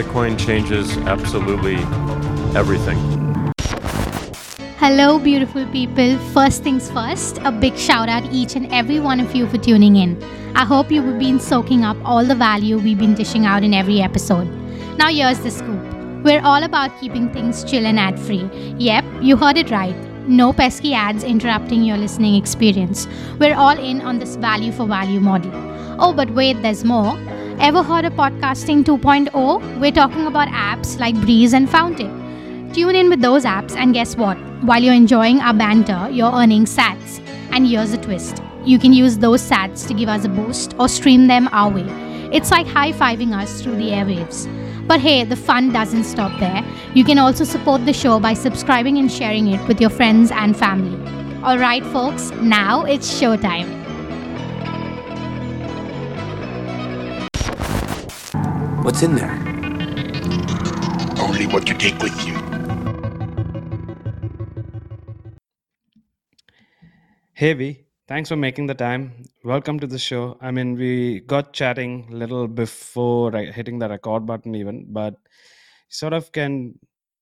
Bitcoin changes absolutely everything. Hello, beautiful people. First things first, a big shout out each and every one of you for tuning in. I hope you've been soaking up all the value we've been dishing out in every episode. Now, here's the scoop we're all about keeping things chill and ad free. Yep, you heard it right. No pesky ads interrupting your listening experience. We're all in on this value for value model. Oh, but wait, there's more. Ever heard of Podcasting 2.0? We're talking about apps like Breez and Fountain. Tune in with those apps, and guess what? While you're enjoying our banter, you're earning sats. And here's the twist you can use those sats to give us a boost or stream them our way. It's like high fiving us through the airwaves. But hey, the fun doesn't stop there. You can also support the show by subscribing and sharing it with your friends and family. Alright, folks, now it's showtime. What's in there? Only what you take with you. Hey V, thanks for making the time. Welcome to the show. I mean, we got chatting a little before hitting the record button, even, but sort of can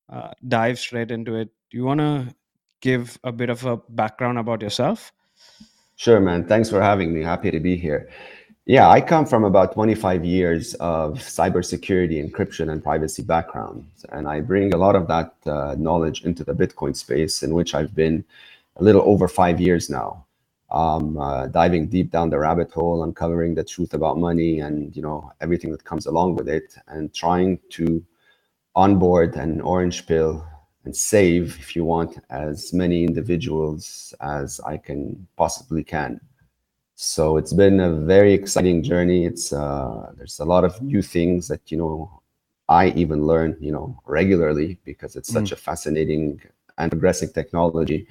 uh, dive straight into it. You want to give a bit of a background about yourself? Sure, man. Thanks for having me. Happy to be here. Yeah, I come from about 25 years of cybersecurity, encryption, and privacy background. And I bring a lot of that uh, knowledge into the Bitcoin space, in which I've been a little over five years now, um, uh, diving deep down the rabbit hole, uncovering the truth about money and you know everything that comes along with it, and trying to onboard an orange pill and save, if you want, as many individuals as I can possibly can. So it's been a very exciting journey. It's uh, there's a lot of new things that you know I even learn you know regularly because it's such a fascinating and progressing technology.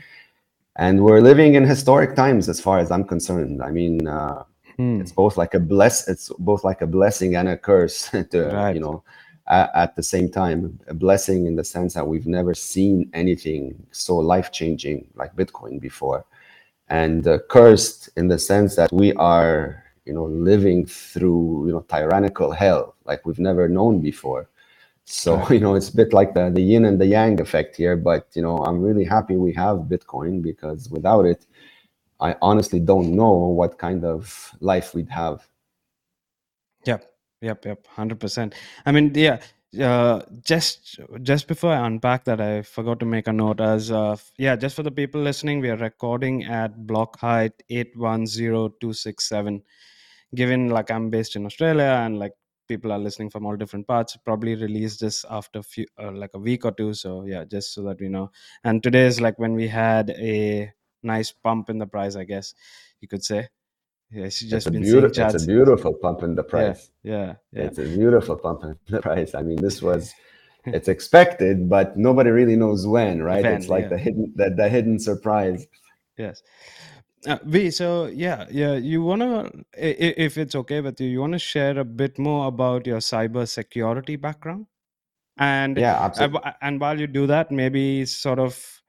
And we're living in historic times as far as I'm concerned. I mean, uh, Hmm. it's both like a bless it's both like a blessing and a curse to Right. you know at, at the same time a blessing in the sense that we've never seen anything so life changing like bitcoin before and uh, cursed in the sense that we are you know living through you know tyrannical hell like we've never known before so you know it's a bit like the, the yin and the yang effect here but you know i'm really happy we have bitcoin because without it i honestly don't know what kind of life we'd have Yep, yep, yep, hundred percent. I mean, yeah. Uh, just just before I unpack that, I forgot to make a note. As uh, yeah, just for the people listening, we are recording at block height eight one zero two six seven. Given like I'm based in Australia and like people are listening from all different parts, probably release this after few uh, like a week or two. So yeah, just so that we know. And today is like when we had a nice pump in the price, I guess you could say. Yeah, she's it's just a been seeing beautiful it's a beautiful pump in the price yeah, yeah. it's a beautiful pump in the price i mean this was it's expected but nobody really knows when right it's like yeah. the hidden the, the hidden surprise Yes. Uh, v, so yeah, yeah, you wanna, if it's okay with you, you wanna share a bit more about your cyber security background, and yeah absolutely and while you do that, maybe sort of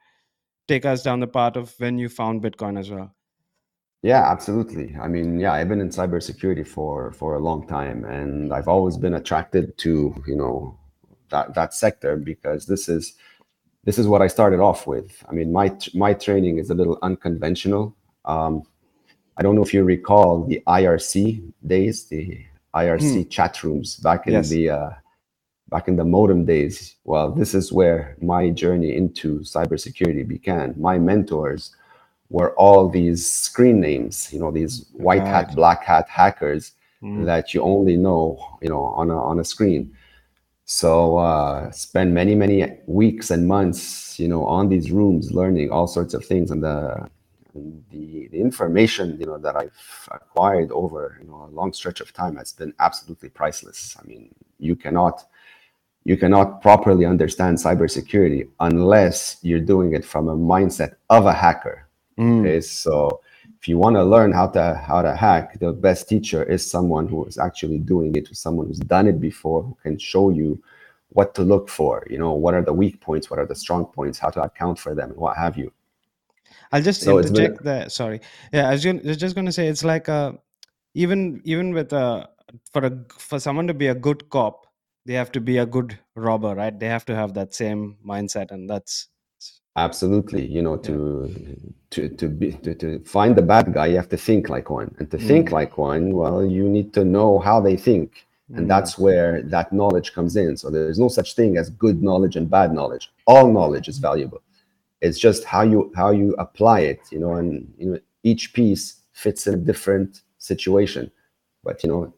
take us down the path of when you found Bitcoin as well. Yeah, absolutely. I mean, yeah, I've been in cybersecurity for for a long time, and I've always been attracted to, you know, that that sector because this is this is what I started off with. I mean, my my training is a little unconventional. Um, I don't know if you recall the IRC days, the IRC chat rooms back in Yes. the uh, back in the modem days. Well, this is where my journey into cybersecurity began. My mentors were all these screen names, you know, these white hat, black hat hackers Mm. that you only know, you know, on a on a screen. So uh, spend many many weeks and months, you know, on these rooms learning all sorts of things, and the and the, the information you know that I've acquired over you know a long stretch of time has been absolutely priceless. I mean, you cannot you cannot properly understand cybersecurity unless you're doing it from a mindset of a hacker. Mm. Okay, so if you want to learn how to how to hack, the best teacher is someone who is actually doing it, someone who's done it before, who can show you what to look for. You know, what are the weak points, what are the strong points, how to account for them, and what have you. I'll just So it's been- interject there. Sorry. Yeah, I was, gonna, I was just going to say it's like a even even with a for a for someone to be a good cop, they have to be a good robber right they have to have that same mindset and that's absolutely you know to to to be to, to find the bad guy you have to think like one. And to think like one well you need to know how they think. And that's where that knowledge comes in. So there's no such thing as good knowledge and bad knowledge. All knowledge is valuable. It's just how you how you apply it you know and you know each piece fits in a different situation. But you know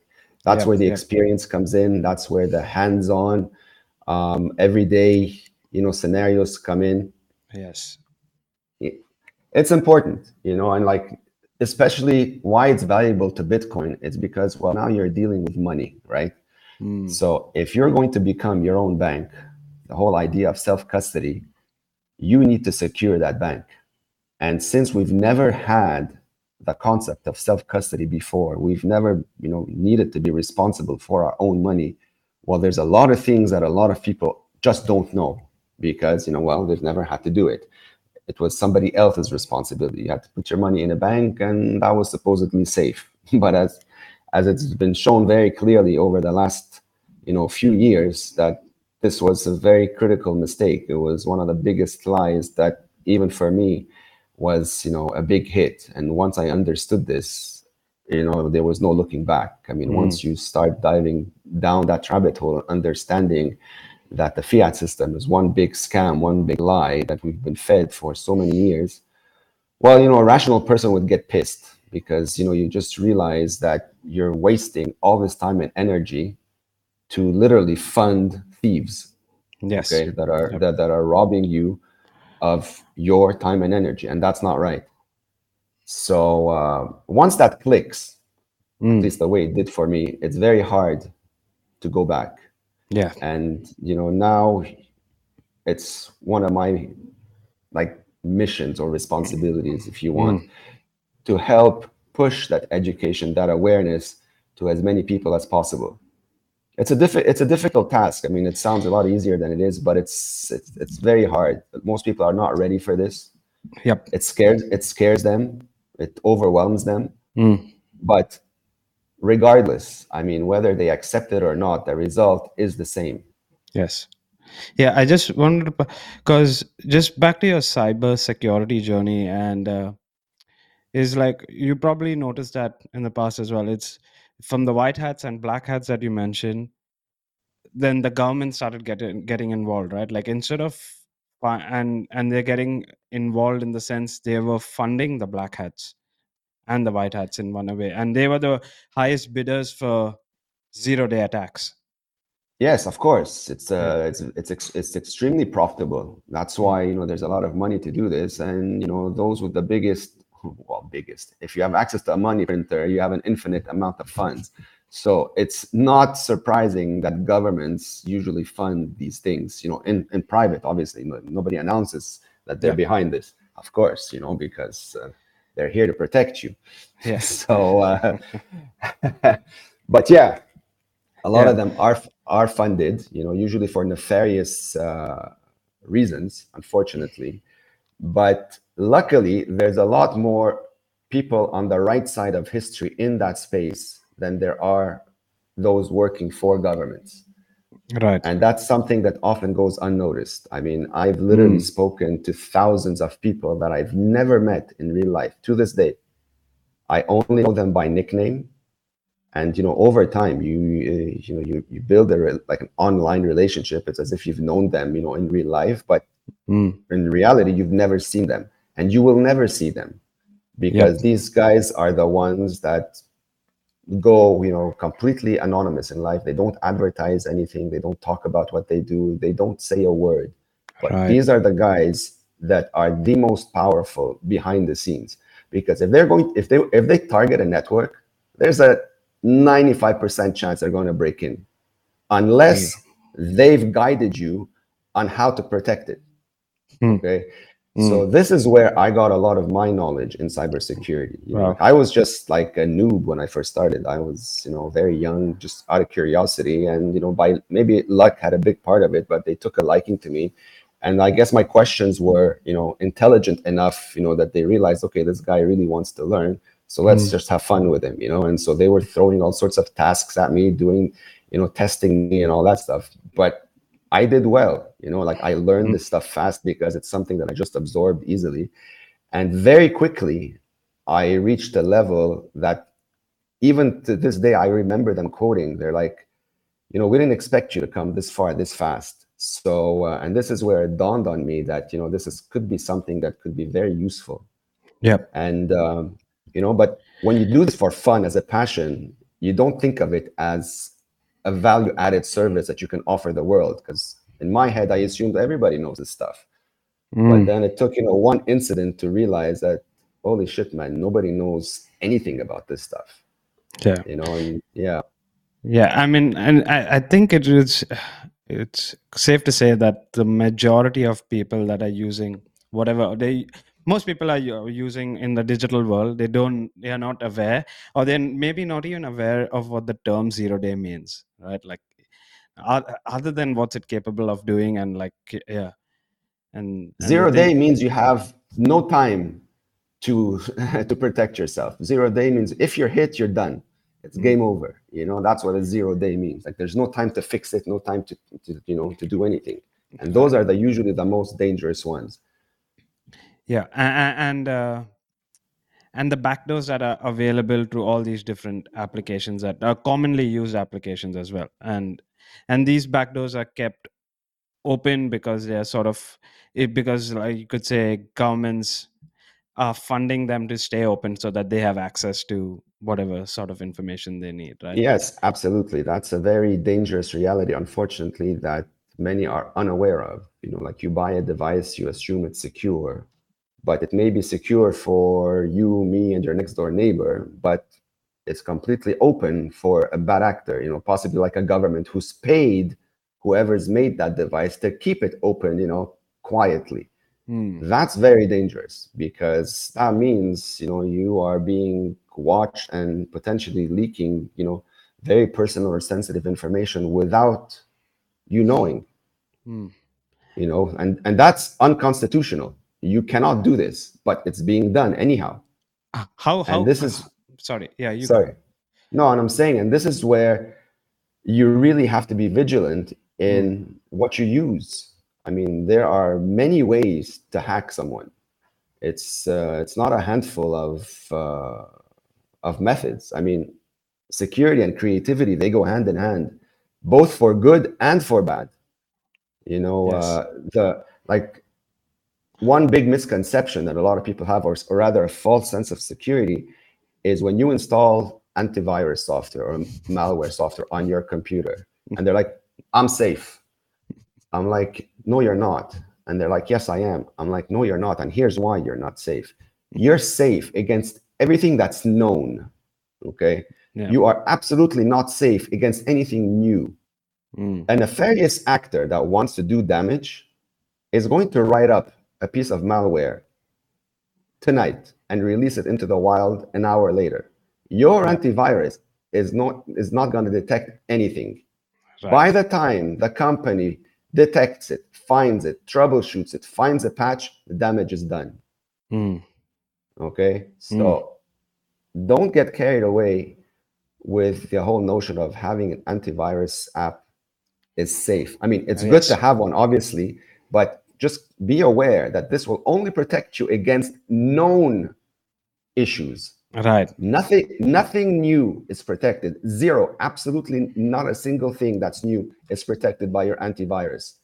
that's Yep, where the experience comes in. That's where the hands-on um, everyday you know scenarios come in yes. It- it's important you know and like especially why it's valuable to bitcoin it's because well now you're dealing with money right? Mm. so if you're going to become your own bank the whole idea of self-custody you need to secure that bank. And since we've never had the concept of self-custody before we've never you know needed to be responsible for our own money well there's a lot of things that a lot of people just don't know because you know well they've never had to do it it was somebody else's responsibility. You had to put your money in a bank, and that was supposedly safe. But as as it's been shown very clearly over the last you know few years that this was a very critical mistake. It was one of the biggest lies that even for me was you know a big hit. And once I understood this, you know there was no looking back. I mean, mm. once you start diving down that rabbit hole, understanding that the fiat system is one big scam, one big lie that we've been fed for so many years, well, you know, a rational person would get pissed because, you know, you just realize that you're wasting all this time and energy to literally fund thieves, yes okay, that are that, that are robbing you of your time and energy, and that's not right. So uh, once that clicks, Mm. at least the way it did for me, it's very hard to go back yeah. And you know now it's one of my like missions or responsibilities if you want to help push that education that awareness to as many people as possible. It's a diff- it's a difficult task. I mean it sounds a lot easier than it is but it's it's, it's very hard. Most people are not ready for this. Yep. It scares it scares them. It overwhelms them. Mm. but regardless i mean whether they accept it or not the result is the same Yes. Yeah, I just wanted to, because just back to your cyber security journey, and uh, is like you probably noticed that in the past as well. It's from the white hats and black hats that you mentioned. Then the government started getting getting involved, right? Like instead of and and they're getting involved in the sense they were funding the black hats and the white hats in one way, and they were the highest bidders for zero day attacks. Yes, of course. It's uh, it's it's ex- it's extremely profitable. That's why you know there's a lot of money to do this, and you know those with the biggest, well, biggest. If you have access to a money printer, you have an infinite amount of funds. So it's not surprising that governments usually fund these things. You know, in in private, obviously, nobody announces that they're Yeah. behind this. Of course, you know because uh, they're here to protect you. Yes. So, uh, but yeah, a lot Yeah. of them are are funded. You know, usually for nefarious uh, reasons, unfortunately. But luckily, there's a lot more people on the right side of history in that space than there are those working for governments Right. and that's something that often goes unnoticed i mean i've literally Mm. spoken to thousands of people that i've never met in real life to this day i only know them by nickname and you know over time you uh, you know you, you build a re- like an online relationship it's as if you've known them you know in real life but Mm. in reality you've never seen them and you will never see them because these guys are the ones that go you know completely anonymous in life. They don't advertise anything. They don't talk about what they do. They don't say a word. But Right. these are the guys that are the most powerful behind the scenes. Because if they're going if they if they target a network there's a 95% chance they're going to break in. Unless they've guided you on how to protect it. Hmm. okay so mm. this is where I got a lot of my knowledge in cybersecurity. You know, Wow. I was just like a noob when I first started. I was, you know, very young, just out of curiosity, and you know, by maybe luck had a big part of it, but they took a liking to me. And I guess my questions were, you know, intelligent enough, you know, that they realized, okay, this guy really wants to learn, so let's mm. just have fun with him, you know. And so they were throwing all sorts of tasks at me, doing, you know, testing me and all that stuff. But I did well, you know, like I learned Mm. this stuff fast because it's something that I just absorbed easily. And very quickly, I reached a level that even to this day, I remember them quoting, they're like, you know, we didn't expect you to come this far, this fast. So, uh, and this is where it dawned on me that, you know, this is could be something that could be very useful Yeah. and um, you know but when you do this for fun as a passion you don't think of it as a value added service that you can offer the world because in my head i assumed everybody knows this stuff but Mm. then it took you know one incident to realize that holy shit man nobody knows anything about this stuff Yeah. you know and yeah Yeah, I mean, and I, I think it is it's safe to say that the majority of people that are using whatever they most people are using in the digital world they don't they are not aware or then maybe not even aware of what the term zero day means right? Like other than what's it capable of doing and like yeah and, and zero day means you have no time to to protect yourself. Zero day means if you're hit you're done. It's Mm. game over you know? That's what a zero day means. Like there's no time to fix it no time to, to you know to do anything. And those are the usually the most dangerous ones yeah and uh, and the backdoors that are available to all these different applications that are commonly used applications as well. And and these backdoors are kept open because they're sort of it, because like you could say governments are funding them to stay open so that they have access to whatever sort of information they need right? Yes absolutely. That's a very dangerous reality unfortunately that many are unaware of. You know like you buy a device you assume it's secure but it may be secure for you me and your next door neighbor but it's completely open for a bad actor you know possibly like a government who's paid whoever's made that device to keep it open you know quietly Hmm. that's very dangerous because that means you know you are being watched and potentially leaking you know very personal or sensitive information without you knowing Hmm. you know and and that's unconstitutional you cannot do this but it's being done anyhow. Ah, how how this is- sorry. Yeah you sorry. No and i'm saying and this is where you really have to be vigilant in what you use. I mean there are many ways to hack someone. It's uh, it's not a handful of uh, of methods. I mean security and creativity they go hand in hand both for good and for bad. You know Yes. uh, the like one big misconception that a lot of people have or, or rather a false sense of security is when you install antivirus software or malware software on your computer and they're like i'm safe. I'm like no you're not. And they're like yes i am. I'm like no you're not and here's why you're not safe. You're safe against everything that's known okay? Yeah. you are absolutely not safe against anything new. Hmm. a nefarious actor that wants to do damage is going to write up a piece of malware tonight and release it into the wild an hour later. Your antivirus is not is not going to detect anything. Right. By the time the company detects it, finds it, troubleshoots it, finds a patch, the damage is done. Hmm. Okay, so don't get carried away with the whole notion of having an antivirus app is safe. I mean, it's good to have one, obviously, but just be aware that this will only protect you against known issues. right Nothing, nothing new is protected. Zero, absolutely not a single thing that's new is protected by your antivirus.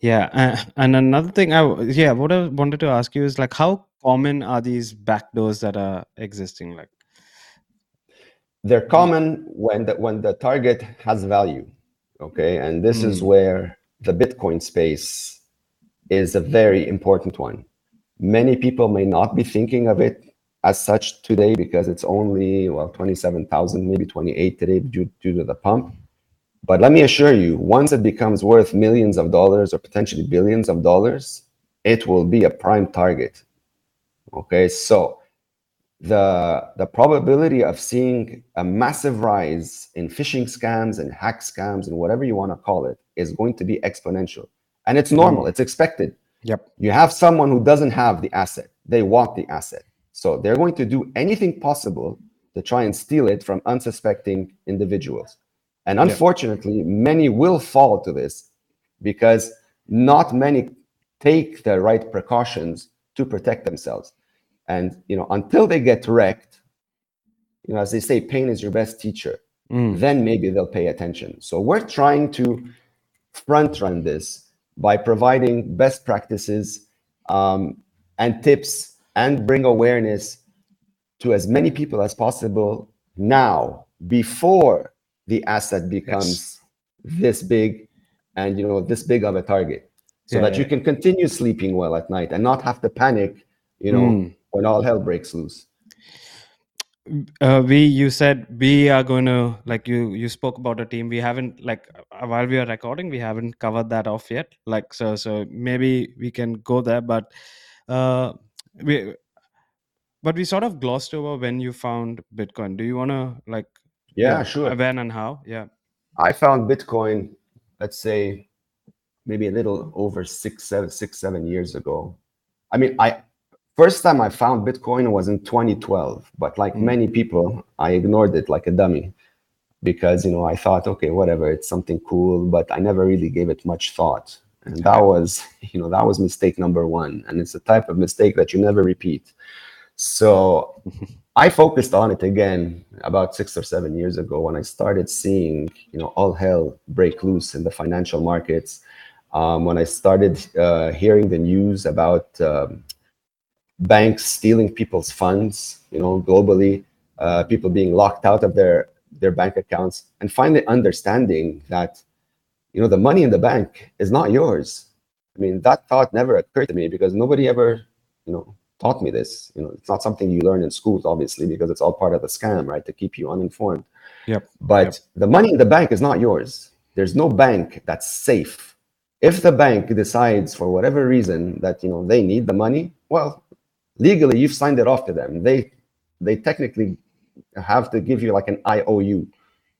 Yeah, uh, and another thing I yeah, what I wanted to ask you is like how common are these backdoors that are existing? Like, they're common when the when the target has value okay and this is Mm. where the bitcoin space is a very important one. Many people may not be thinking of it as such today because it's only well 27000 maybe 28 today due, due to the pump. But let me assure you once it becomes worth millions of dollars or potentially billions of dollars it will be a prime target. Okay so the the probability of seeing a massive rise in phishing scams and hack scams and whatever you want to call it is going to be exponential. And it's normal. it's expected. Yep, you have someone who doesn't have the asset they want the asset. So they're going to do anything possible to try and steal it from unsuspecting individuals. And unfortunately, many will fall to this because not many take the right precautions to protect themselves. And you know, until they get wrecked, you know, as they say, pain is your best teacher. Mm. Then maybe they'll pay attention. So we're trying to front run this by providing best practices um, and tips and bring awareness to as many people as possible now before the asset becomes this big and you know this big of a target so Yeah, that you can continue sleeping well at night and not have to panic you know Mm. When all hell breaks loose? Uh, we you said we are going to like you you spoke about a team. We haven't like uh, while we are recording we haven't covered that off yet. Like so so maybe we can go there but uh we but we sort of glossed over when you found bitcoin. Do you want to like yeah sure. when and how? Yeah. I found Bitcoin, let's say, maybe a little over six, seven, six, seven years ago. I mean, I first time I found Bitcoin was in 2012, but like Mm. many people, I ignored it like a dummy because you know I thought, okay, whatever, it's something cool, but I never really gave it much thought, and that was, you know, that was mistake number one, and it's a type of mistake that you never repeat. So I focused on it again about six or seven years ago when I started seeing, you know, all hell break loose in the financial markets. Um, when I started uh, hearing the news about um, banks stealing people's funds, you know, globally, uh, people being locked out of their their bank accounts, and finally understanding that, you know, the money in the bank is not yours. I mean, that thought never occurred to me because nobody ever, you know, taught me this. You know, it's not something you learn in schools, obviously, because it's all part of the scam, right? To keep you uninformed. Yep. But Yep. the money in the bank is not yours. There's no bank that's safe. If the bank decides for whatever reason that you know they need the money, well, legally you've signed it off to them. They they technically have to give you like an IOU,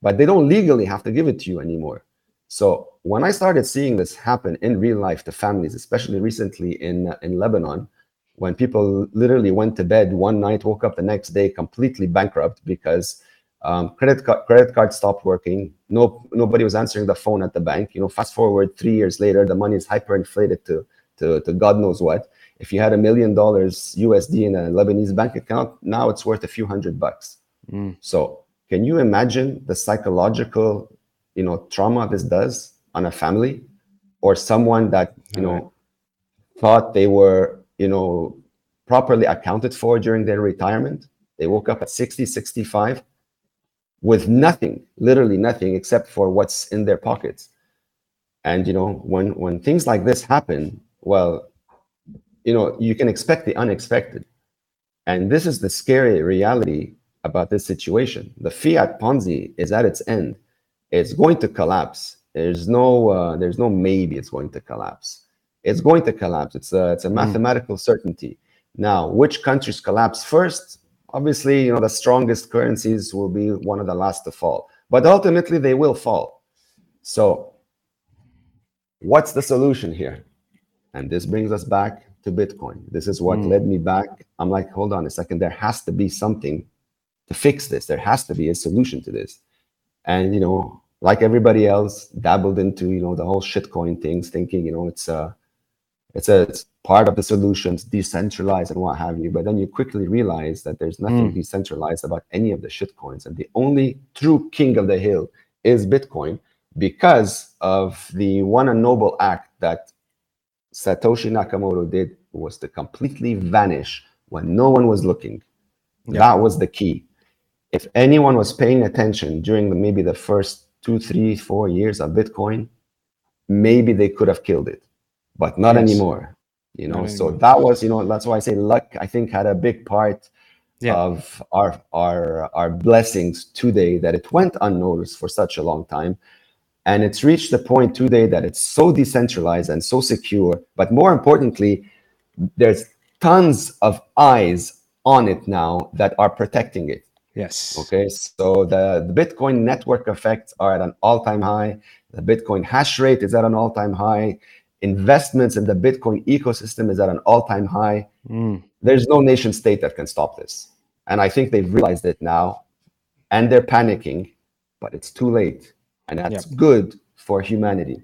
but they don't legally have to give it to you anymore. So when I started seeing this happen in real life to families, especially recently in in Lebanon, when people literally went to bed one night, woke up the next day completely bankrupt because um, credit card credit card stopped working. No, nobody was answering the phone at the bank. You know, fast forward three years later, the money is hyperinflated to to, to God knows what. If you had a million dollars USD in a Lebanese bank account, now it's worth a few hundred bucks. Mm. So, can you imagine the psychological, you know, trauma this does on a family or someone that you know Right. thought they were, you know, properly accounted for during their retirement? They woke up at 60, 65 with nothing, literally nothing except for what's in their pockets. And you know, when when things like this happen, well, you know, you can expect the unexpected. And this is the scary reality about this situation. The fiat Ponzi is at its end. It's going to collapse. There's no uh, there's no maybe it's going to collapse. It's going to collapse. It's a it's a mathematical certainty. Now, which countries collapse first? Obviously, you know, the strongest currencies will be one of the last to fall. But ultimately they will fall. So what's the solution here? And this brings us back to Bitcoin. This is what Mm. led me back. I'm like, hold on a second. There has to be something to fix this. There has to be a solution to this. And you know, like everybody else, dabbled into you know the whole shitcoin things, thinking you know it's a it's a it's part of the solutions, decentralized and what have you. But then you quickly realize that there's nothing Mm. decentralized about any of the shitcoins, and the only true king of the hill is Bitcoin because of the one and noble act that Satoshi Nakamoto did was to completely vanish when no one was looking. Yeah. That was the key. If anyone was paying attention during the, maybe the first two, three, four years of Bitcoin, maybe they could have killed it, but not Yes. anymore. You know, Not so anymore. that was, you know, that's why I say luck. I think had a big part Yeah. of our our our blessings today that it went unnoticed for such a long time and it's reached the point today that it's so decentralized and so secure but more importantly there's tons of eyes on it now that are protecting it. Yes. okay so the, the bitcoin network effects are at an all-time high. The bitcoin hash rate is at an all-time high. Investments in the bitcoin ecosystem is at an all-time high. Mm. there's no nation state that can stop this. And I think they've realized it now, and they're panicking, but it's too late, and that's Yep. good for humanity.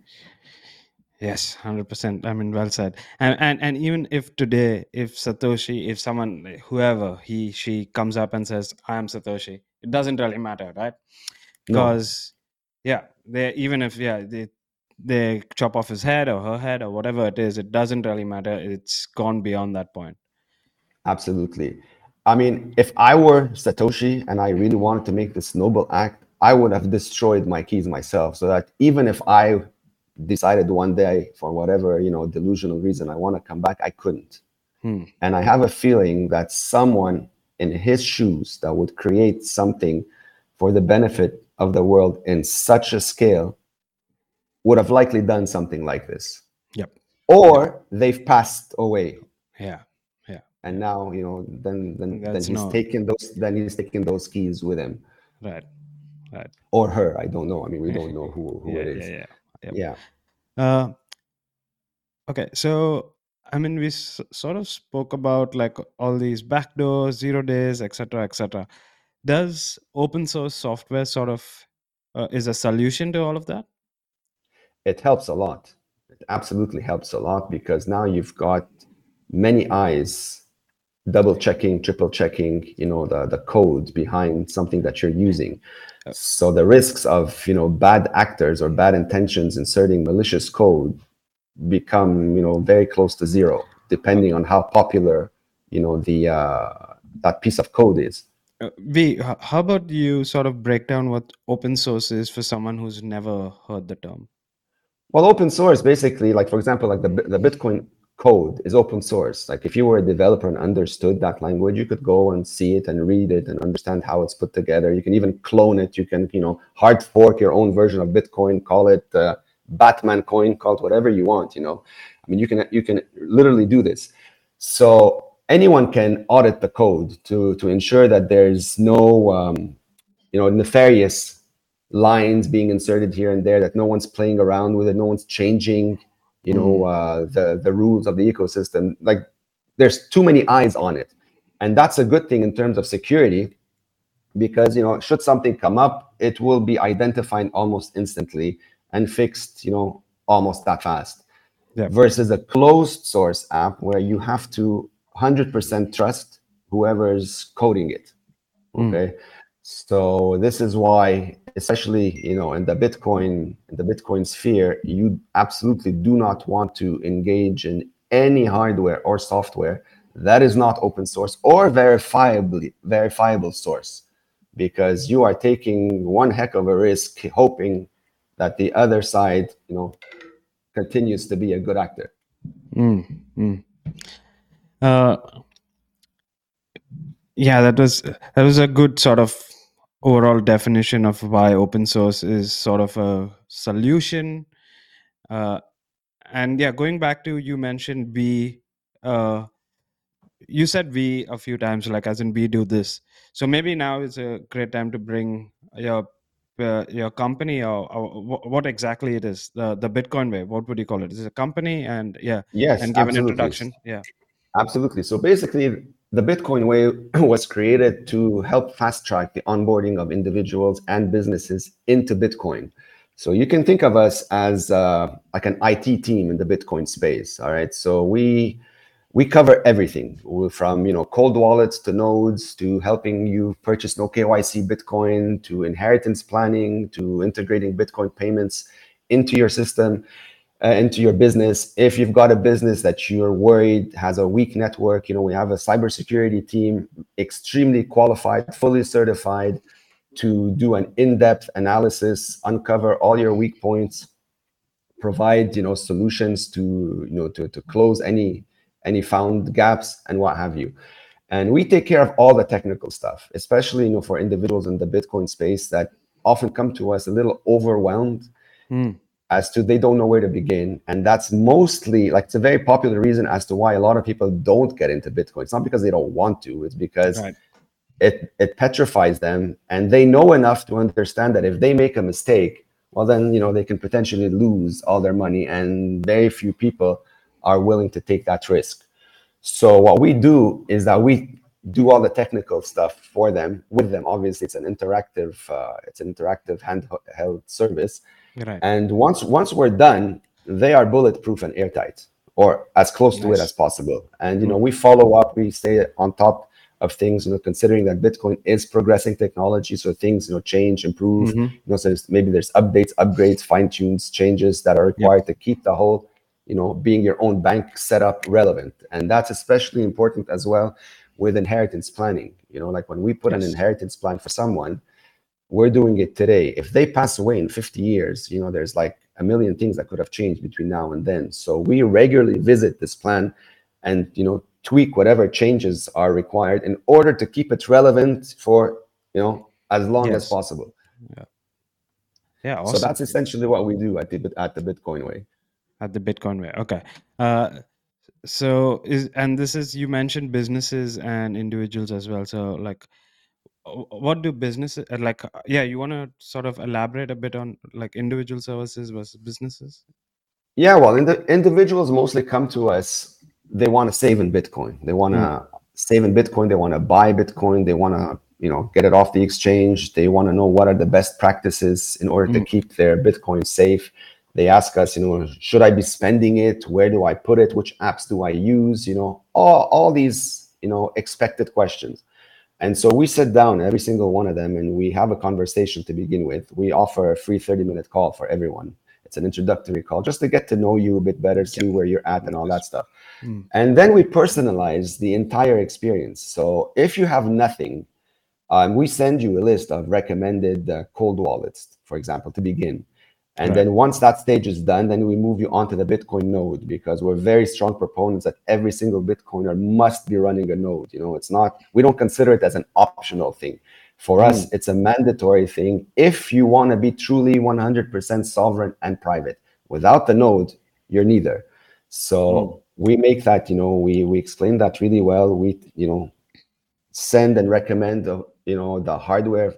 Yes, hundred percent. I mean, well said. And and and even if today, if Satoshi, if someone, whoever he she comes up and says, "I am Satoshi," it doesn't really matter, right? No. Because yeah, they even if yeah they they chop off his head or her head or whatever it is, it doesn't really matter. It's gone beyond that point. Absolutely. I mean, if I were Satoshi and I really wanted to make this noble act, I would have destroyed my keys myself so that even if I decided one day for whatever, you know, delusional reason I want to come back, I couldn't. Hmm. And I have a feeling that someone in his shoes that would create something for the benefit of the world in such a scale would have likely done something like this. Yep. Or they've passed away Yeah. Yeah. and now you know then then, then he's no- taking those then he's taking those keys with him Right. Right. or her i don't know i mean we don't know who, who yeah, it is yeah. Yeah. Yep. yeah Uh, okay, so I mean, we s- sort of spoke about like all these backdoors, zero days, etc., etc. Does open source software sort of uh, is a solution to all of that? it helps a lot it absolutely helps a lot because now you've got many eyes double checking triple checking you know the, the code behind something that you're using. So the risks of you know bad actors or bad intentions inserting malicious code become you know very close to zero depending on how popular you know the uh, that piece of code is. Uh, v, how about you sort of break down what open source is for someone who's never heard the term? Well, open source basically, like for example, like the the Bitcoin code is open source. Like if you were a developer and understood that language, you could go and see it and read it and understand how it's put together. You can even clone it. You can, you know, hard fork your own version of Bitcoin, call it uh, Batman coin, call it whatever you want. You know, I mean, you can you can literally do this. So anyone can audit the code to to ensure that there's no um, you know nefarious lines being inserted here and there that no one's playing around with it no one's changing you know uh, the the rules of the ecosystem like there's too many eyes on it. And that's a good thing in terms of security because you know should something come up it will be identified almost instantly and fixed you know almost that fast. Yeah. versus a closed source app where you have to 100% trust whoever's coding it. Mm. So this is why especially you know in the bitcoin in the bitcoin sphere you absolutely do not want to engage in any hardware or software that is not open source or verifiably verifiable source because you are taking one heck of a risk hoping that the other side you know continues to be a good actor Mm, mm. Uh, yeah, that was that was a good sort of overall definition of why open source is sort of a solution. Uh, and yeah, going back to you mentioned we, uh, you said we a few times, like as in we do this. So maybe now is a great time to bring your uh, your company or, or what exactly it is the the Bitcoin way. What would you call it? Is it a company? And yeah, yes and give an absolutely. introduction. Yeah. Absolutely. So basically, the Bitcoin way was created to help fast track the onboarding of individuals and businesses into Bitcoin. So you can think of us as uh, like an IT team in the Bitcoin space. All right. So we we cover everything from you know cold wallets to nodes to helping you purchase no KYC Bitcoin to inheritance planning to integrating Bitcoin payments into your system uh, into your business. If you've got a business that you're worried has a weak network, you know, we have a cybersecurity team, extremely qualified, fully certified to do an in-depth analysis, uncover all your weak points, provide, you know, solutions to, you know, to, to close any any found gaps and what have you. And we take care of all the technical stuff, especially, you know, for individuals in the Bitcoin space that often come to us a little overwhelmed Mm. As to they don't know where to begin and that's mostly like it's a very popular reason as to why a lot of people don't get into bitcoin it's not because they don't want to it's because Right. it it petrifies them and they know enough to understand that if they make a mistake well then you know they can potentially lose all their money and very few people are willing to take that risk so what we do is that we do all the technical stuff for them with them. Obviously, it's an interactive uh, it's an interactive handheld service. Right. And once once we're done, they are bulletproof and airtight, or as close to it as possible. And you know, we follow up, we stay on top of things. You know, considering that Bitcoin is progressing technology, so things you know change, improve. Mhm. You know, so there's, maybe there's updates, upgrades, fine tunes, changes that are required to keep the whole, you know, being your own bank setup relevant. And that's especially important as well with inheritance planning. You know, like when we put an inheritance plan for someone, we're doing it today. If they pass away in 50 years, you know, there's like a million things that could have changed between now and then. So we regularly visit this plan and, you know, tweak whatever changes are required in order to keep it relevant for, you know, as long as possible. Yeah. Yeah. So that's essentially what we do at the at the Bitcoin way. at the bitcoin way okay uh so is and this is you mentioned businesses and individuals as well so like what do businesses uh, like uh, yeah you want to sort of elaborate a bit on like individual services versus businesses Yeah, well, in the individuals mostly come to us. They want to save in Bitcoin. They want to save in Bitcoin. They want to buy Bitcoin. They want to, you know, get it off the exchange. They want to know what are the best practices in order to keep their Bitcoin safe. They ask us, you know, should I be spending it? Where do I put it? Which apps do I use? You know, all all these, you know, expected questions. And so we sit down, every single one of them, and we have a conversation to begin with. We offer a free 30 minute call for everyone. It's an introductory call just to get to know you a bit better, see where you're at, and all that stuff. And then we personalize the entire experience. So if you have nothing, um, we send you a list of recommended uh, cold wallets, for example, to begin. And then once that stage is done, then we move you onto the Bitcoin node because we're very strong proponents that every single Bitcoiner must be running a node. You know, it's not, we don't consider it as an optional thing. For us, it's a mandatory thing if you want to be truly 100% sovereign and private. Without the node, you're neither. So we make that, you know, we we explain that really well. We, you know, send and recommend, uh, you know, the hardware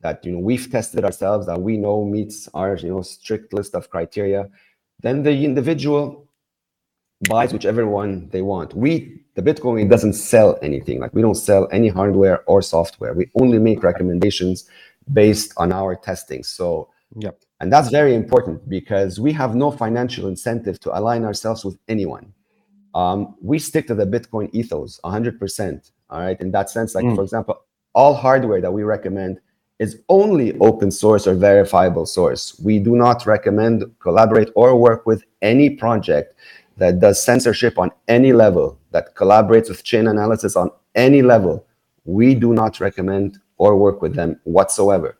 that you know we've tested ourselves that we know meets our you know strict list of criteria. Then the individual buys whichever one they want. We the Bitcoin doesn't sell anything. Like we don't sell any hardware or software. We only make recommendations based on our testing. So yep and that's very important because we have no financial incentive to align ourselves with anyone. Um, we stick to the Bitcoin ethos 100%. All right. In that sense, like, for example, all hardware that we recommend is only open source or verifiable source. We do not recommend, collaborate, or work with any project that does censorship on any level, that collaborates with Chainalysis on any level. We do not recommend or work with them whatsoever.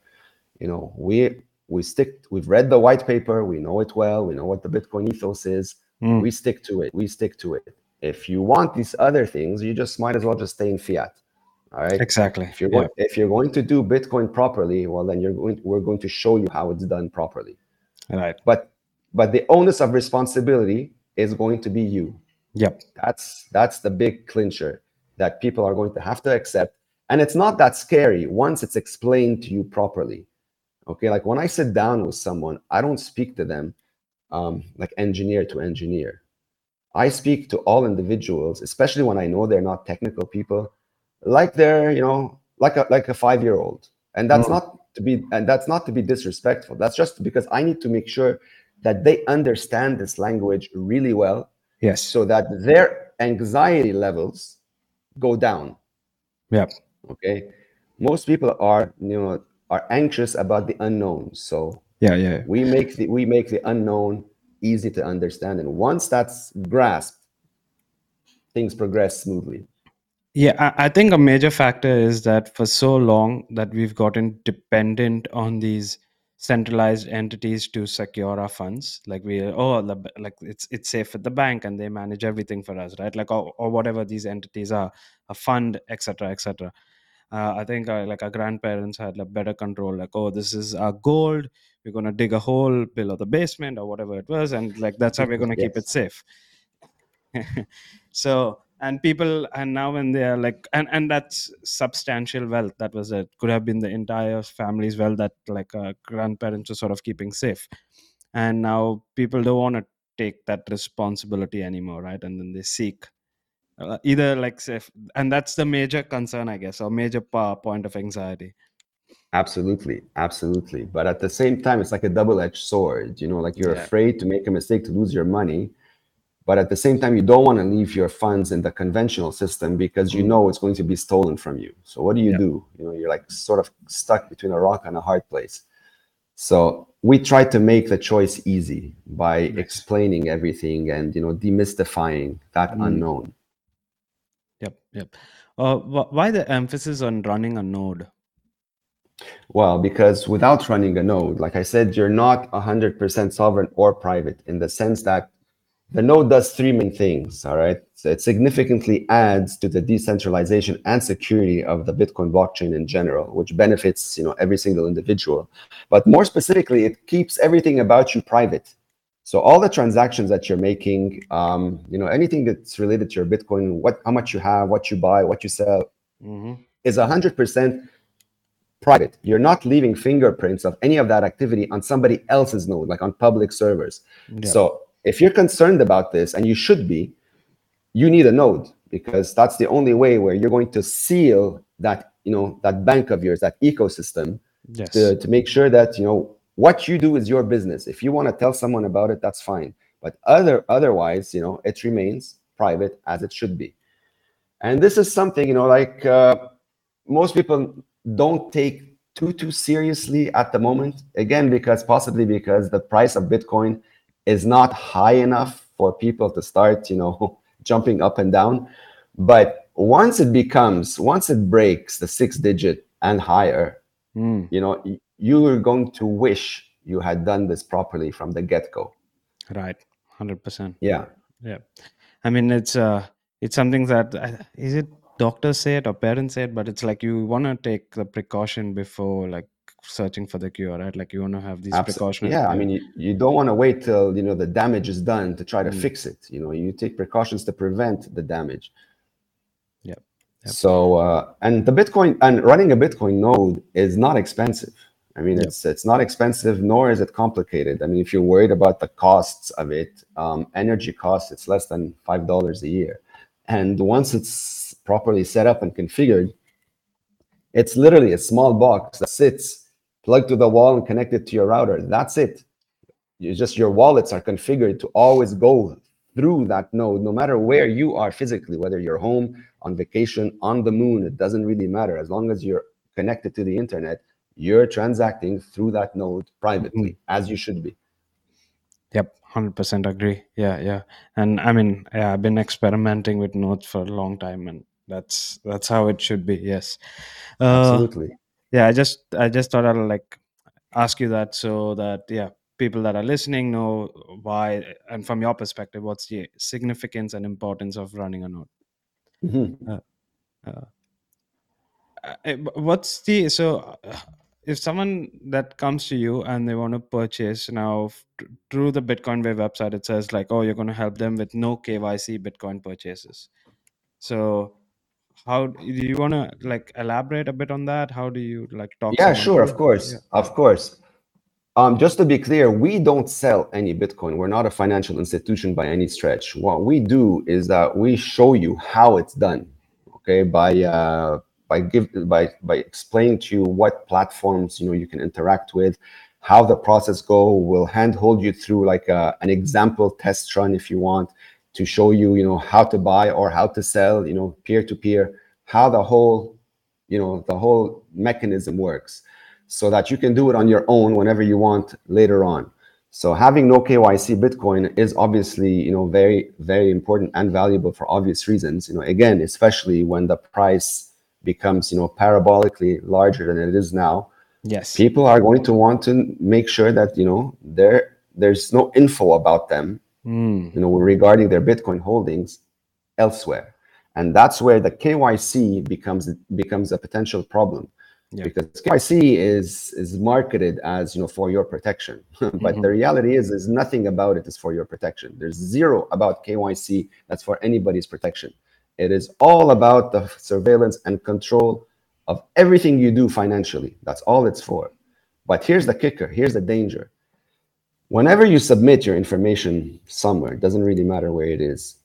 You know we we stick we've read the white paper we know it well we know what the bitcoin ethos is. Hmm. We stick to it we stick to it. If you want these other things you just might as well just stay in fiat all right? Exactly. If you're yeah. going, if you're going to do bitcoin properly well then you're going we're going to show you how it's done properly. Right. But but the onus of responsibility is going to be you. Yep. That's that's the big clincher that people are going to have to accept. And it's not that scary once it's explained to you properly. Okay? Like when i sit down with someone i don't speak to them um, like engineer to engineer. I speak to all individuals especially when i know they're not technical people like they're you know like a like a five year old and that's mm. not to be and that's not to be disrespectful. That's just because i need to make sure that they understand this language really well yes. so that their anxiety levels go down. Yep okay? Most people are you know are anxious about the unknown. So yeah yeah. we make the we make the unknown easy to understand. And once that's grasped things progress smoothly Yeah, I, I think a major factor is that for so long that we've gotten dependent on these centralized entities to secure our funds. Like we, oh, the, b- like it's it's safe at the bank and they manage everything for us, right? Like or, or whatever these entities are, a fund, etc., etc. Uh, I think uh, like our grandparents had like better control. Like, oh, this is our gold. We're gonna dig a hole below the basement or whatever it was, and like that's how we're gonna keep it safe so and people and now when they are like and and that's substantial wealth that was it could have been the entire family's wealth that like uh, grandparents were sort of keeping safe and now people don't want to take that responsibility anymore right and then they seek uh, either like say, and that's the major concern i guess or major point of anxiety Absolutely, absolutely. But at the same time, it's like a double-edged sword. You know, like you're Yeah. afraid to make a mistake to lose your money, but at the same time, you don't want to leave your funds in the conventional system because you know it's going to be stolen from you. So what do you Yeah. do? You know, you're like sort of stuck between a rock and a hard place. So we try to make the choice easy by explaining everything and you know demystifying that unknown. yep yep uh, wh- why the emphasis on running a node Well, because without running a node, like I said, you're not 100% sovereign or private in the sense that the node does three main things. All right. So it significantly adds to the decentralization and security of the Bitcoin blockchain in general, which benefits you know every single individual. But more specifically, it keeps everything about you private. So all the transactions that you're making, um, you know, anything that's related to your Bitcoin, what how much you have, what you buy, what you sell, hmm is 100% private. You're not leaving fingerprints of any of that activity on somebody else's node, like on public servers. Yeah. So if you're concerned about this, and you should be, you need a node because that's the only way where you're going to seal that, you know, that bank of yours, that ecosystem, yes to, to make sure that you know what you do is your business. If you want to tell someone about it, that's fine. But other otherwise, you know, it remains private as it should be. And this is something you know, like uh, most people don't take too too seriously at the moment. Again, because possibly because the price of Bitcoin is not high enough for people to start, you know, jumping up and down. But once it becomes, once it breaks the six digit and higher, Mm, you know you are going to wish you had done this properly from the get-go. Right. 100% yeah. Yeah. I mean it's uh it's something that uh, it doctors say it or parents say it but it's like you want to take the precaution before like searching for the cure right? Like you want to have these precautionary yeah i mean you, you don't want to wait till you know the damage is done to try to Mm. fix it you know? You take precautions to prevent the damage. Yeah Yep. so uh, and the bitcoin and running a bitcoin node is not expensive. I mean Yep. it's it's not expensive nor is it complicated. I mean if you're worried about the costs of it um, energy costs it's less than five dollars a year. And once it's properly set up and configured it's literally a small box that sits plugged to the wall and connected to your router that's it you just your wallets are configured to always go through that node no matter where you are physically whether you're home on vacation on the moon it doesn't really matter as long as you're connected to the internet you're transacting through that node privately as you should be Yep, hundred percent agree. Yeah, yeah. And I mean, yeah, I've been experimenting with nodes for a long time, and that's that's how it should be. Yes. Uh, absolutely yeah, I just I just thought I'll like ask you that so that yeah, people that are listening know why, and from your perspective, what's the significance and importance of running a node. Mhm. Uh, eh, b- what's the so uh, if someone that comes to you and they want to purchase now through the bitcoin way website it says like oh you're going to help them with no kyc bitcoin purchases so how do you want to like elaborate a bit on that? How do you like talk yeah sure of course of course. Um, just to be clear we don't sell any bitcoin. We're not a financial institution by any stretch. What we do is that we show you how it's done okay? By uh, by give by by explaining to you what platforms you know you can interact with how the process go. We'll handhold you through like a, an example test run if you want to show you you know how to buy or how to sell you know peer to peer how the whole you know the whole mechanism works so that you can do it on your own whenever you want later on. So having no kyc bitcoin is obviously you know very very important and valuable for obvious reasons. You know again especially when the price becomes you know parabolically larger than it is now. Yes. People are going to want to make sure that you know there there's no info about them Mm, you know regarding their bitcoin holdings elsewhere. And that's where the kyc becomes becomes a potential problem. Yeah. because kyc is is marketed as you know for your protection. But the reality is is nothing about it is for your protection. There's zero about kyc that's for anybody's protection. It is all about the surveillance and control of everything you do financially. That's all it's for. But here's the kicker. Here's the danger whenever you submit your information somewhere it doesn't really matter where it is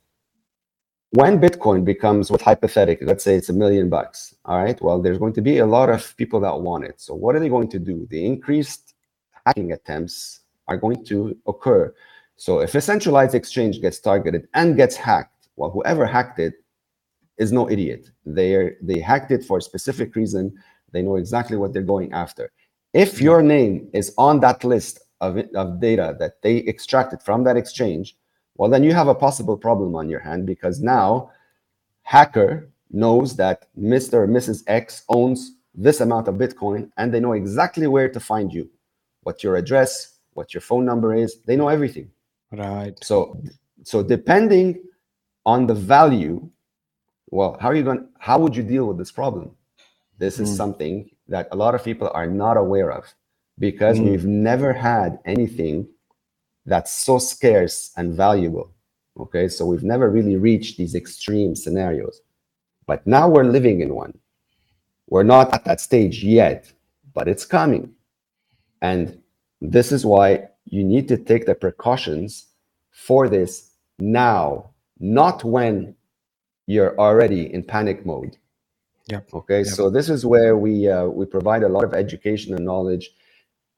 when Bitcoin becomes what hypothetically, let's say it's a million bucks, all right, well, there's going to be a lot of people that want it. So what are they going to do? The increased hacking attempts are going to occur. So if a centralized exchange gets targeted and gets hacked, well, whoever hacked it is no idiot. They they hacked it for a specific reason. They know exactly what they're going after. If your name is on that list of, of data that they extracted from that exchange, well, then you have a possible problem on your hand because now hacker knows that Mr. or Mrs. X owns this amount of Bitcoin and they know exactly where to find you, what your address, what your phone number is. They know everything. Right. So, so depending on the value, well, how are you going? How would you deal with this problem? This is Mm. something that a lot of people are not aware of because Mm. we've never had anything that's so scarce and valuable. Okay, so we've never really reached these extreme scenarios, but now we're living in one. We're not at that stage yet, but it's coming. And this is why you need to take the precautions for this now, not when you're already in panic mode. Yep. Okay, Yep. so this is where we uh, we provide a lot of education and knowledge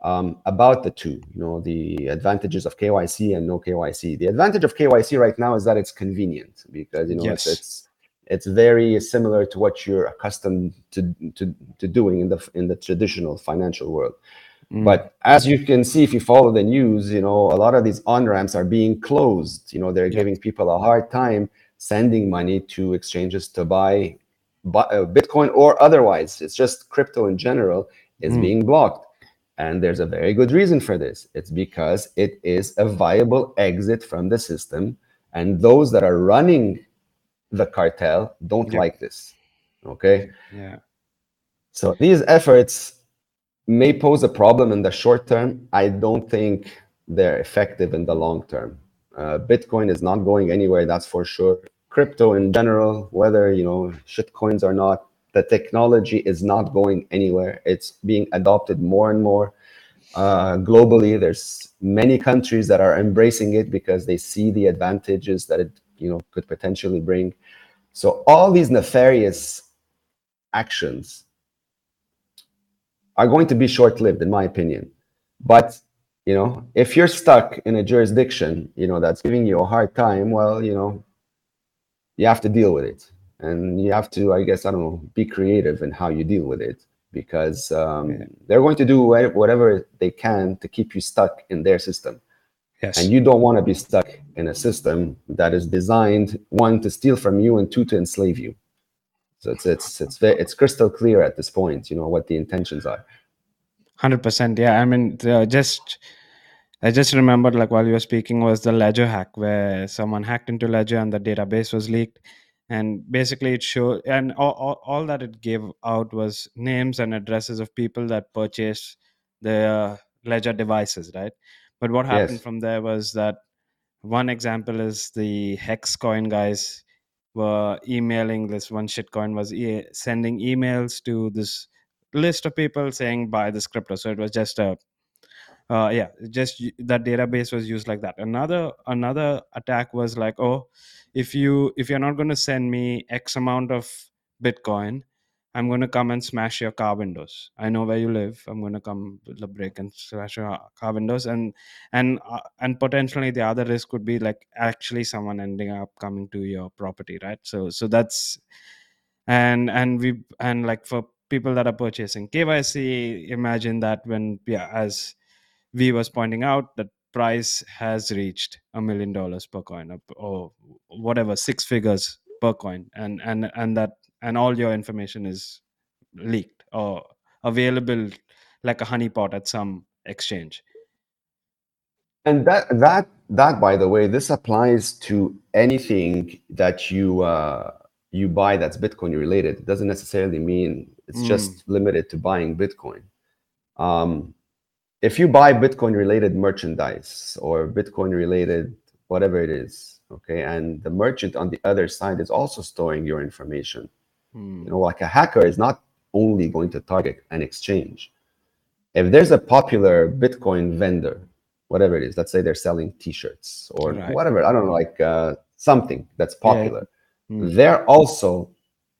um, about the two. You know, the advantages of KYC and no KYC. The advantage of KYC right now is that it's convenient because you know Yes. it's, it's it's very similar to what you're accustomed to, to to doing in the in the traditional financial world. Mm. But as you can see, if you follow the news, you know, a lot of these on ramps are being closed. You know, they're Yeah. giving people a hard time sending money to exchanges to buy, bu- uh, Bitcoin or otherwise. It's just crypto in general is Mm. being blocked. And there's a very good reason for this. It's because it is a viable exit from the system. And those that are running the cartel don't Yeah. like this. Okay. yeah. So these efforts may pose a problem in the short term. I don't think they're effective in the long term. Uh, Bitcoin is not going anywhere, that's for sure. Crypto in general, whether you know shitcoins or not, the technology is not going anywhere. It's being adopted more and more uh, globally. There's many countries that are embracing it because they see the advantages that it you know could potentially bring. So all these nefarious actions are going to be short-lived in my opinion but you know if you're stuck in a jurisdiction you know that's giving you a hard time well you know you have to deal with it and you have to i guess i don't know be creative in how you deal with it because um, Yeah. they're going to do whatever they can to keep you stuck in their system Yes. and you don't want to be stuck in a system that is designed one to steal from you and two to enslave you so it's it's it's ve- it's crystal clear at this point you know what the intentions are Hundred percent. Yeah, I mean, uh, just I just remembered, like while you were speaking, was the Ledger hack where someone hacked into Ledger and the database was leaked, and basically it showed, and all, all, all that it gave out was names and addresses of people that purchased the uh, Ledger devices, right? But what happened Yes. from there was that one example is the Hex coin guys were emailing this one shitcoin was e- sending emails to this list of people saying buy this crypto so it was just a uh, yeah just that database was used like that. Another another attack was like oh if you if you're not going to send me x amount of bitcoin i'm going to come and smash your car windows. I know where you live. I'm going to come with a break and smash your car windows. And and uh, and potentially the other risk could be like actually someone ending up coming to your property right? So so that's and and we and like for people that are purchasing kyc imagine that when yeah as we was pointing out that price has reached a million dollars per coin or, or whatever six figures per coin and and and that and all your information is leaked or available like a honeypot at some exchange And that that that by the way, this applies to anything that you uh, you buy that's Bitcoin related. It doesn't necessarily mean it's Mm. just limited to buying Bitcoin. Um, if you buy Bitcoin related merchandise or Bitcoin related whatever it is, okay, and the merchant on the other side is also storing your information, Hmm. you know, like a hacker is not only going to target an exchange. If there's a popular Bitcoin vendor, whatever it is, let's say they're selling T-shirts or Right. whatever, I don't know, like uh, something that's Yeah. popular. Mm. they're also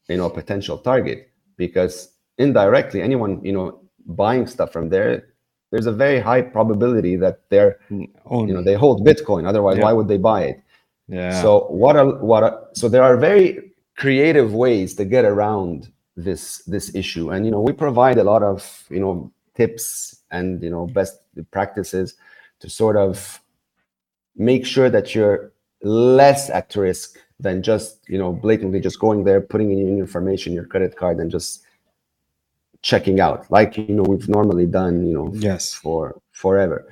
you know a potential target because indirectly anyone you know buying stuff from there there's a very high probability that they're Own. you know they hold bitcoin otherwise Yeah. why would they buy it yeah. so what are what are, so there are very creative ways to get around this this issue and you know we provide a lot of you know tips and you know best practices to sort of make sure that you're less at risk than just you know blatantly just going there putting in your information your credit card and just checking out like you know we've normally done you know yes. for forever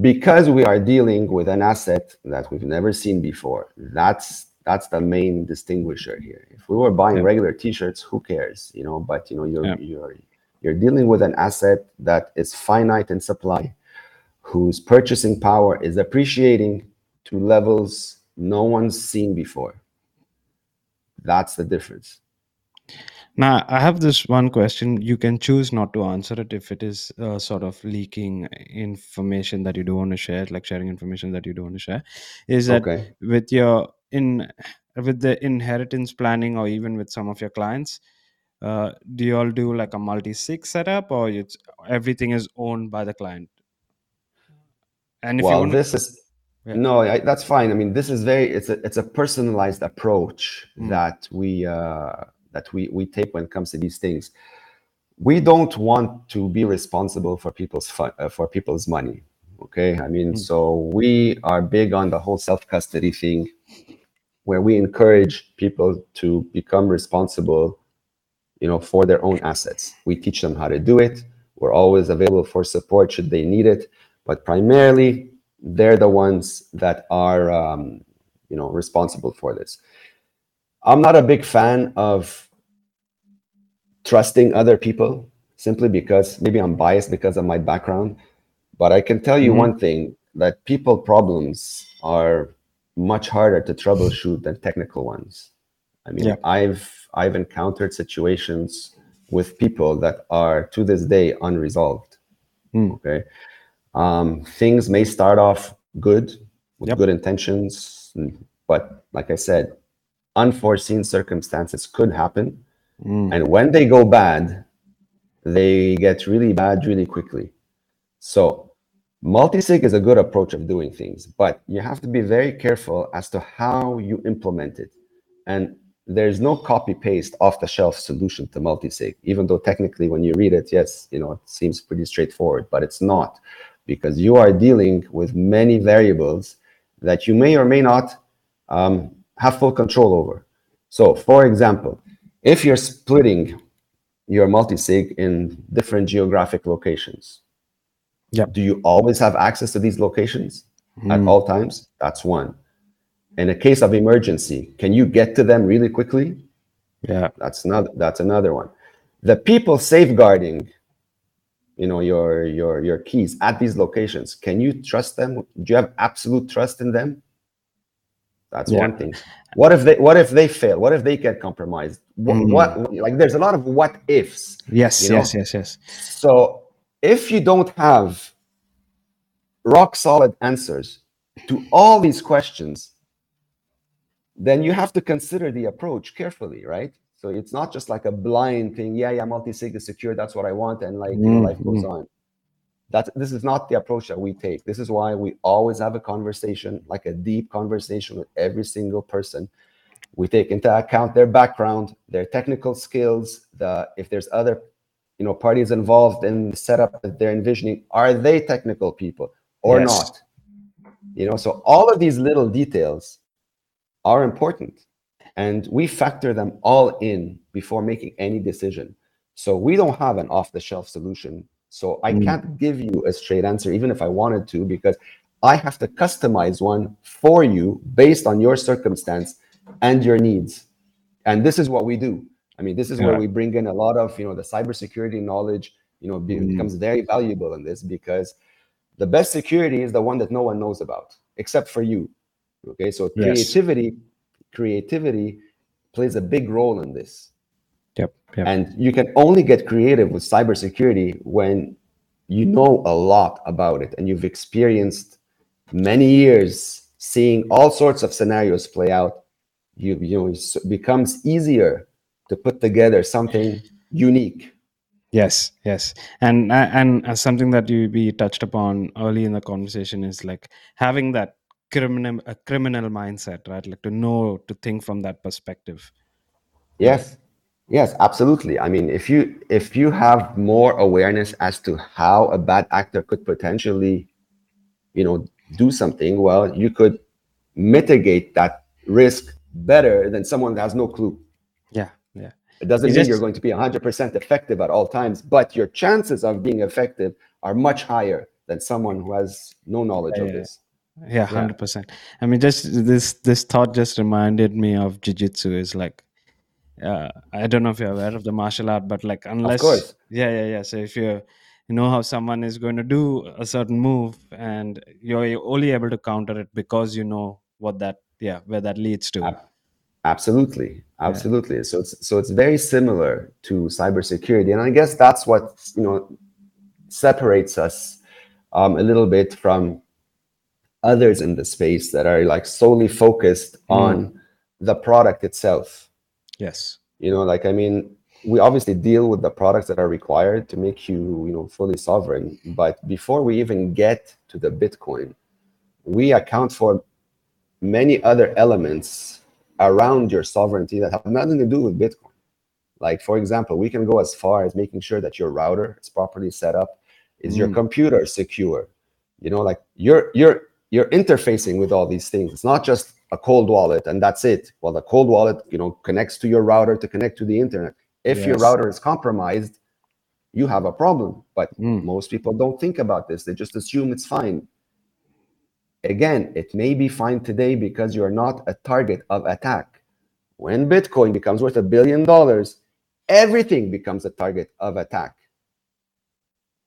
because we are dealing with an asset that we've never seen before that's that's the main distinguisher here if we were buying Yeah. regular t-shirts who cares you know but you know you're Yeah. you're you're dealing with an asset that is finite in supply whose purchasing power is appreciating to levels no one's seen before that's the difference Now, I have this one question. You can choose not to answer it if it is uh, sort of leaking information that you don't want to share, like sharing information that you don't want to share. Is that okay with your in with the inheritance planning or even with some of your clients? Uh, do you all do like a multi-sig setup or it's everything is owned by the client? And if you well want, this is Yeah. no I, that's fine i mean this is very it's a it's a personalized approach Mm. that we uh that we we take when it comes to these things. We don't want to be responsible for people's fun, uh, for people's money okay? I mean Mm. so we are big on the whole self custody thing where we encourage people to become responsible you know for their own assets. We teach them how to do it. We're always available for support should they need it but primarily they're the ones that are um, you know responsible for this. I'm not a big fan of trusting other people simply because maybe i'm biased because of my background but i can tell you Mhm. one thing that people problems are much harder to troubleshoot than technical ones i mean Yeah. i've i've encountered situations with people that are to this day unresolved Mm. okay um, things may start off good with Yep. good intentions but like i said unforeseen circumstances could happen Mm. and when they go bad they get really bad really quickly. So multisig is a good approach of doing things but you have to be very careful as to how you implement it. And there's no copy paste off the shelf solution to multisig even though technically when you read it yes you know it seems pretty straightforward but it's not because you are dealing with many variables that you may or may not um, have full control over. So for example if you're splitting your multisig in different geographic locations. Yep. do you always have access to these locations at Mm. all times? That's one. In a case of emergency can you get to them really quickly? Yeah. that's another that's another one. The people safeguarding you know your your your keys at these locations can you trust them? Do you have absolute trust in them that's Yeah. one thing what if they what if they fail what if they get compromised what, Mm. what like there's a lot of what ifs Yes. You know? yes. Yes. Yes. so if you don't have rock solid answers to all these questions, then you have to consider the approach carefully, right? So it's not just like a blind thing. Yeah, yeah, multi-sig is secure. That's what I want, and like know, life goes on. That this is not the approach that we take. This is why we always have a conversation, like a deep conversation with every single person. We take into account their background, their technical skills, the if there's other you know parties involved in the setup that they're envisioning are they technical people or Yes. not you know so all of these little details are important and we factor them all in before making any decision so we don't have an off the shelf solution so i Mm. can't give you a straight answer even if i wanted to because i have to customize one for you based on your circumstance and your needs and this is what we do i mean this is where we bring in a lot of you know the cybersecurity knowledge you know Mm. becomes very valuable in this because the best security is the one that no one knows about except for you okay so Yes. creativity creativity plays a big role in this Yep. Yep. and you can only get creative with cybersecurity when you know a lot about it and you've experienced many years seeing all sorts of scenarios play out. You you know it becomes easier to put together something unique. Yes yes. And and uh, something that you be touched upon early in the conversation is like having that criminal a criminal mindset right? Like to know to think from that perspective. Yes yes absolutely i mean if you if you have more awareness as to how a bad actor could potentially you know do something well you could mitigate that risk better than someone that has no clue yeah yeah it doesn't It's mean just- you're going to be 100% effective at all times but your chances of being effective are much higher than someone who has no knowledge of Yeah. this yeah hundred percent. I mean, just this this thought just reminded me of jujitsu. Is like, uh, I don't know if you're aware of the martial art, but like unless, course. yeah, yeah, yeah. So if you you know how someone is going to do a certain move, and you're only able to counter it because you know what that, yeah, where that leads to. Ab- absolutely absolutely so it's so it's very similar to cybersecurity and i guess that's what you know separates us um, a little bit from others in the space that are like solely focused on the product itself Yes. you know like i mean we obviously deal with the products that are required to make you you know fully sovereign but before we even get to the bitcoin we account for many other elements around your sovereignty that have nothing to do with bitcoin like for example we can go as far as making sure that your router is properly set up is your Mm. computer secure you know like you're you're you're interfacing with all these things it's not just a cold wallet and that's it well the cold wallet you know connects to your router to connect to the internet if your router is compromised you have a problem but Mm. most people don't think about this they just assume it's fine again it may be fine today because you're not a target of attack when bitcoin becomes worth a billion dollars everything becomes a target of attack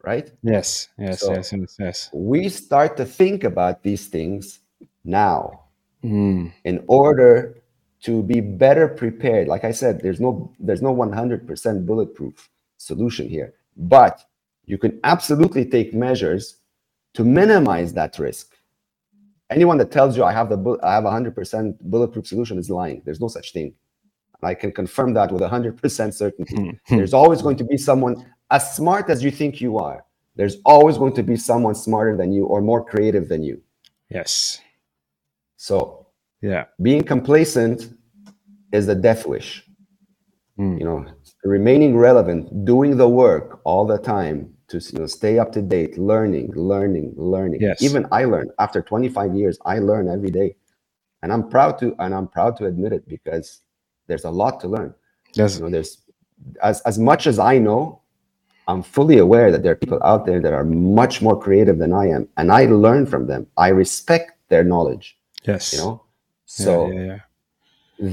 right Yes. Yes. So- yes. Yes. Yes. we start to think about these things now Mm. in order to be better prepared. Like i said there's no there's no 100% bulletproof solution here but you can absolutely take measures to minimize that risk. Anyone that tells you i have the i have a 100% bulletproof solution is lying. There's no such thing. I can confirm that with 100% certainty. There's always going to be someone as smart as you think you are there's always going to be someone smarter than you or more creative than you. Yes. So Yeah. being complacent is a death wish Mm. you know remaining relevant doing the work all the time to you know stay up to date learning learning learning Yes. even i learn after 25 years i learn every day and i'm proud to and i'm proud to admit it because there's a lot to learn Yes. you know there's as, as much as i know i'm fully aware that there are people out there that are much more creative than i am and i learn from them i respect their knowledge Yes. you know so yeah, yeah.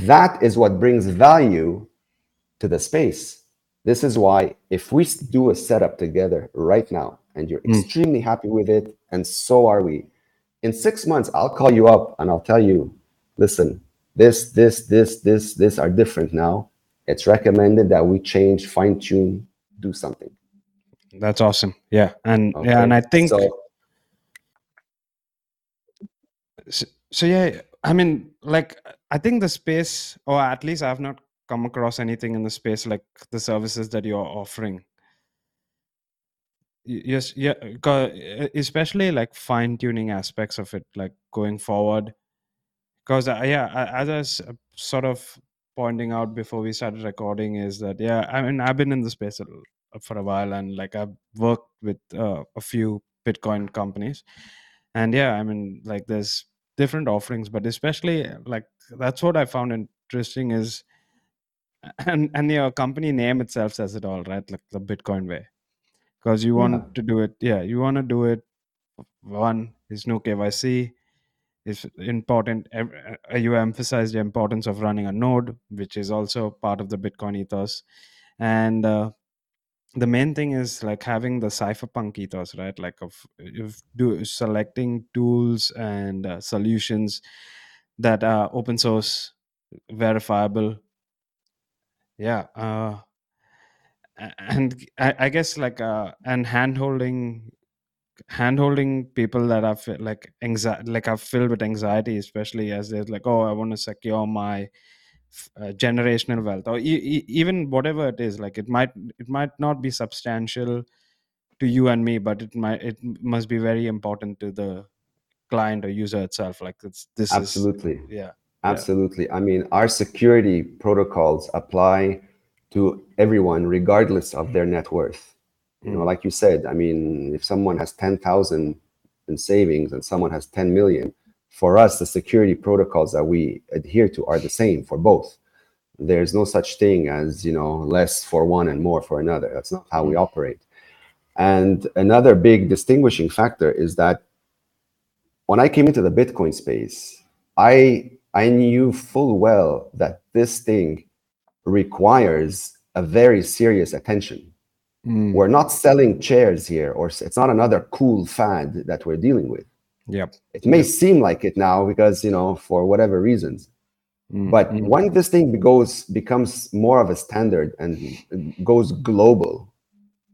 that is what brings value to the space. This is why if we do a setup together right now and you're Mm. extremely happy with it, and so are we, in six months, I'll call you up and I'll tell you, listen, this, this, this, this, this are different now. It's recommended that we change, fine tune, do something. That's awesome. Yeah. And yeah, and? I think so. So, yeah i mean like i think the space or at least i've not come across anything in the space like the services that you're offering. Yes yeah especially like fine tuning aspects of it like going forward. Because uh, yeah as i was uh, sort of pointing out before we started recording is that yeah i mean i've been in the space for a while and like i've worked with uh, a few bitcoin companies. And yeah i mean like there's different offerings but especially like that's what i found interesting is and and your company name itself says it all right? Like the bitcoin way. Because you want Yeah. to do it yeah you want to do it one is no kyc is important uh, you emphasize the importance of running a node which is also part of the bitcoin ethos. And uh, the main thing is like having the cypherpunk ethos right? Like of do selecting tools and uh, solutions that are open source verifiable. Yeah uh and i, I guess like uh and hand holding handholding people that are like anxiety like are filled with anxiety especially as they're like oh i want to secure my uh, generational wealth or e- e- even whatever it is like it might it might not be substantial to you and me but it might it must be very important to the client or user itself like it's this Absolutely. is yeah Absolutely. I mean, our security protocols apply to everyone regardless of their net worth. You know, Mm. like you said, I mean, if someone has 10,000 in savings and someone has 10 million, for us, the security protocols that we adhere to are the same for both. There's no such thing as, you know, less for one and more for another. That's not how we operate. And another big distinguishing factor is that when I came into the Bitcoin space, I I knew full well that this thing requires a very serious attention. Mm. We're not selling chairs here, or it's not another cool fad that we're dealing with. Yep It may seem like it now because you know for whatever reasons, Mm, but mm. when this thing goes becomes more of a standard and goes global,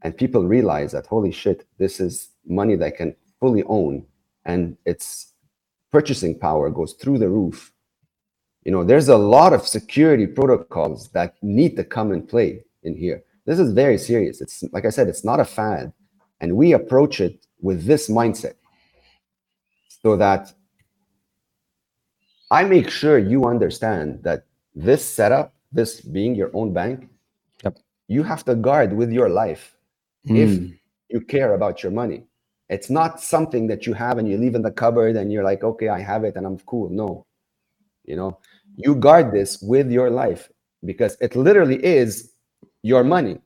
and people realize that holy shit, this is money that I can fully own, and its purchasing power goes through the roof. You know, there's a lot of security protocols that need to come and play in here. This is very serious. It's like I said, it's not a fad, and we approach it with this mindset, so that I make sure you understand that this setup, this being your own bank, Yep. you have to guard with your life if Mm. you care about your money. It's not something that you have and you leave in the cupboard and you're like, okay, I have it and I'm cool. No, you know, you guard this with your life because it literally is your money.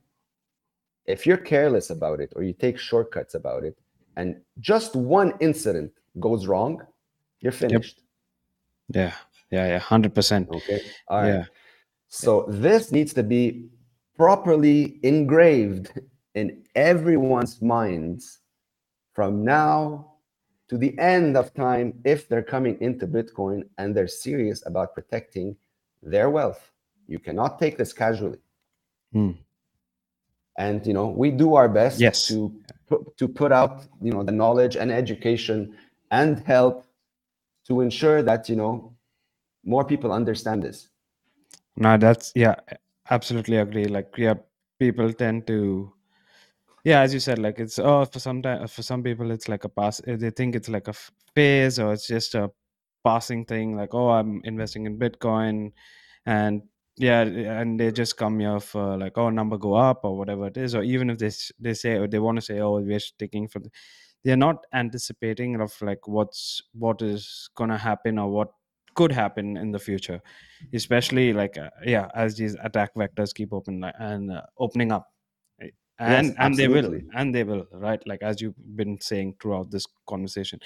If you're careless about it or you take shortcuts about it and just one incident goes wrong, you're finished. yeah yeah yeah 100% Okay. All right. yeah So this needs to be properly engraved in everyone's minds from now to the end of time if they're coming into Bitcoin and they're serious about protecting their wealth. You cannot take this casually. Hmm. And you know, we do our best Yes. to to put out, you know, the knowledge and education and help to ensure that, you know, more people understand this. no that's yeah absolutely agree like yeah people tend to yeah as you said like it's oh for some time for some people it's like a pass eh, they think it's like a phase or it's just a passing thing like oh i'm investing in bitcoin and yeah and they just come here for like oh number go up or whatever it is or even if they they say or they want to say oh we're sticking for the, they're not anticipating of like what's what is gonna happen or what could happen in the future. Especially like uh, yeah as these attack vectors keep open and uh, opening up. Right? and and they will and they will right? Like as you've been saying throughout this conversation.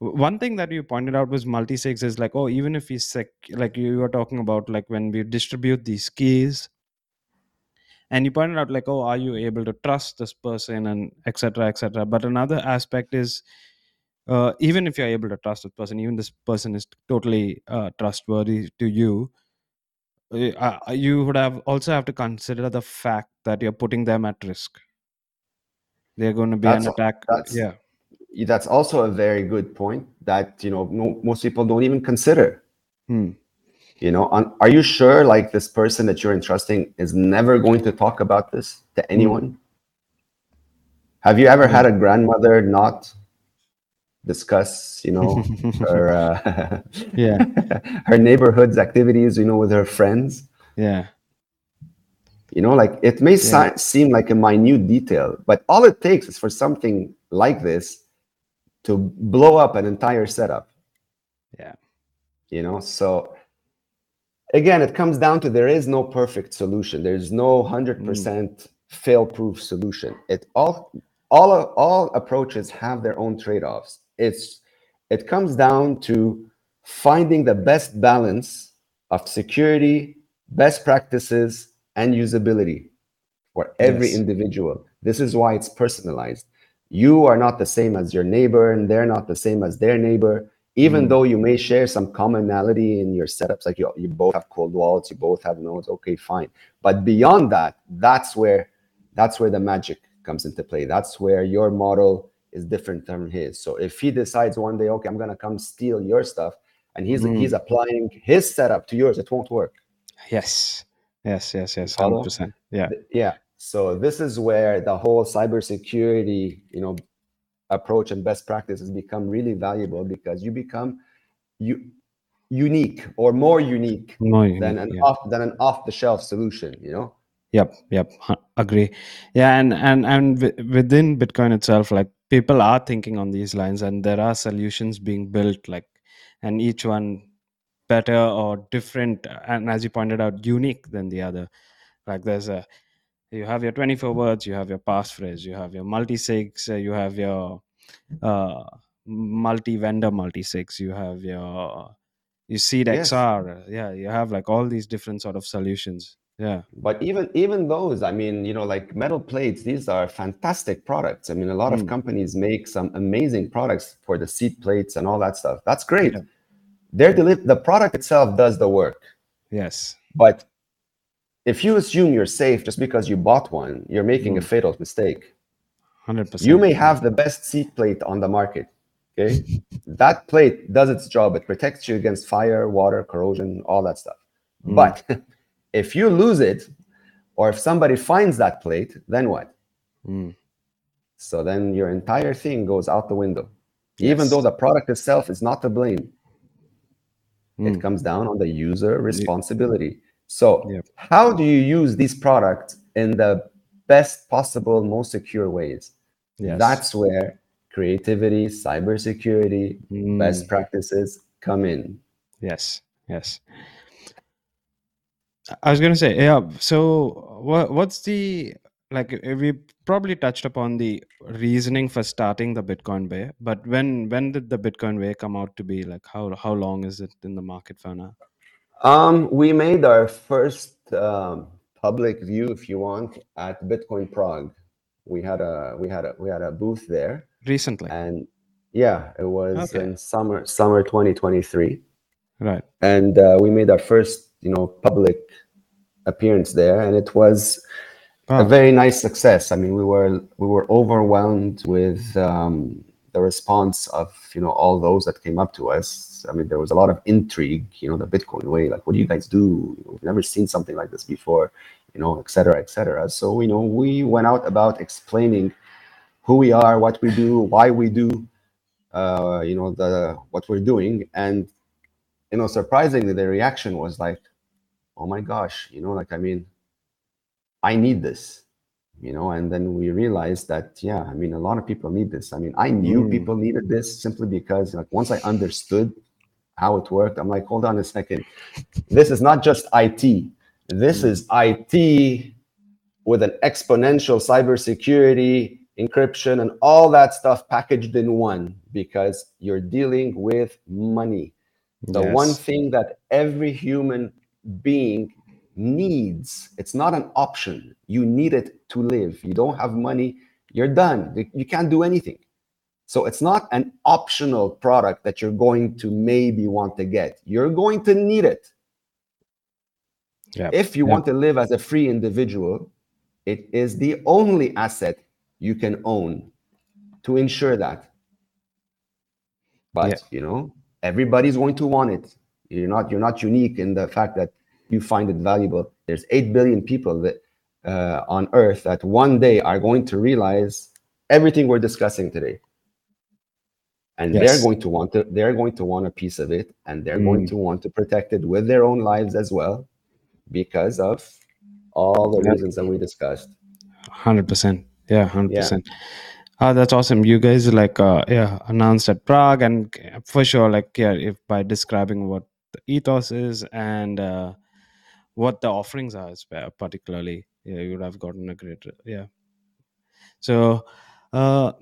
One thing that you pointed out was multi-sigs is like oh even if we sec like you were talking about like when we distribute these keys and you pointed out like oh are you able to trust this person and etc etc but another aspect is uh, even if you're able to trust this person even this person is totally uh, trustworthy to you uh, uh, you would have also have to consider the fact that you're putting them at risk. They're going to be That's- an attack. that's- yeah. that's also a very good point that you know no, most people don't even consider. Hmm. You know on, are you sure like this person that you're entrusting is never going to talk about this to anyone? Have you ever had a grandmother not discuss you know her uh, Yeah. her neighborhood's activities you know with her friends? Yeah. You know like it may si- seem like a minute detail but all it takes is for something like this to blow up an entire setup. Yeah. You know so again it comes down to there is no perfect solution. There's no 100% fail proof solution. It all all all approaches have their own trade-offs. It's it comes down to finding the best balance of security best practices and usability for every Yes. individual. This is why it's personalized. You are not the same as your neighbor and they're not the same as their neighbor even Mm. though you may share some commonality in your setups like you, you both have cold wallets you both have nodes okay fine but beyond that that's where that's where the magic comes into play. That's where your model is different than his. So if he decides one day, okay, I'm gonna come steal your stuff, and he's Mm. he's applying his setup to yours, it won't work. Yes. Yes. Yes. Yes. Hundred percent. Yeah. Yeah. So this is where the whole cybersecurity, you know, approach and best practices become really valuable because you become you unique or more unique No. you- than an yeah. off than an off the shelf solution. You know. Yep, yep, agree. Yeah, and and and wi- within Bitcoin itself, like people are thinking on these lines, and there are solutions being built, like, and each one better or different, and as you pointed out, unique than the other. Like there's a, you have your 24 words, you have your passphrase, you have your multi-sigs, uh, you have your uh, multi-vendor multi-sigs, you have your you seed Yes. XOR, yeah, you have like all these different sort of solutions. Yeah. But even even those, I mean, you know, like metal plates, these are fantastic products. I mean, a lot of Mm. companies make some amazing products for the seed plates and all that stuff. That's great. They're deli- the product itself does the work. Yes. But if you assume you're safe just because you bought one, you're making a Mm. fatal mistake. Hundred percent. You may have the best seed plate on the market. Okay. that plate does its job. It protects you against fire, water, corrosion, all that stuff. Mm. But if you lose it, or if somebody finds that plate, then what? Mm. So then your entire thing goes out the window. Even though the product itself is not to blame, Mm. it comes down on the user responsibility. So, Yep. how do you use these products in the best possible, most secure ways? Yes. That's where creativity, cybersecurity, Mm. best practices come in. Yes. Yes. I was gonna say, yeah. So, what what's the like? We probably touched upon the reasoning for starting the Bitcoin Way, but when when did the Bitcoin Way come out to be? Like, how how long is it in the market for now? Um, we made our first um, public view, if you want, at Bitcoin Prague. We had a we had a we had a booth there, Recently, and yeah, it was Okay. in summer summer 2023, right? and uh, we made our first you know public appearance there, and it was a very nice success. I mean, we were we were overwhelmed with um, the response of you know all those that came up to us. I mean, there was a lot of intrigue. You know, the Bitcoin way, like, what do you guys do? We've never seen something like this before. You know, et cetera, et cetera. So you know, we went out about explaining who we are, what we do, why we do, uh, you know, the what we're doing, and you know, surprisingly, the reaction was like, "Oh my gosh!" You know, like I mean, I need this, you know, and then we realized that, yeah, I mean, a lot of people need this. I mean, I knew Mm. people needed this simply because, like, once I understood how it worked, I'm like, hold on a second. This is not just IT. This is IT with an exponential cybersecurity, encryption, and all that stuff packaged in one because you're dealing with money the one thing that every human being needs. It's not an option. You need it to live. You don't have money you're done. You- can't do anything. So it's not an optional product that you're going to maybe want to get. You're going to need it. Yeah. if you Yeah. want to live as a free individual it is the only asset you can own to ensure that. But Yeah. you know everybody's going to want it. You're not you're not unique in the fact that you find it valuable there's 8 billion people that uh, on earth that one day are going to realize everything we're discussing today and Yes. they're going to want to they're going to want a piece of it and they're going Mm. to want to protect it with their own lives as well because of all the reasons that we discussed Hundred percent. Yeah, hundred Yeah. percent. Ah, that's awesome. You guys like uh yeah announced at Prague and for sure like yeah if by describing what the ethos is and uh what the offerings are particularly yeah you would have gotten a great yeah. So uh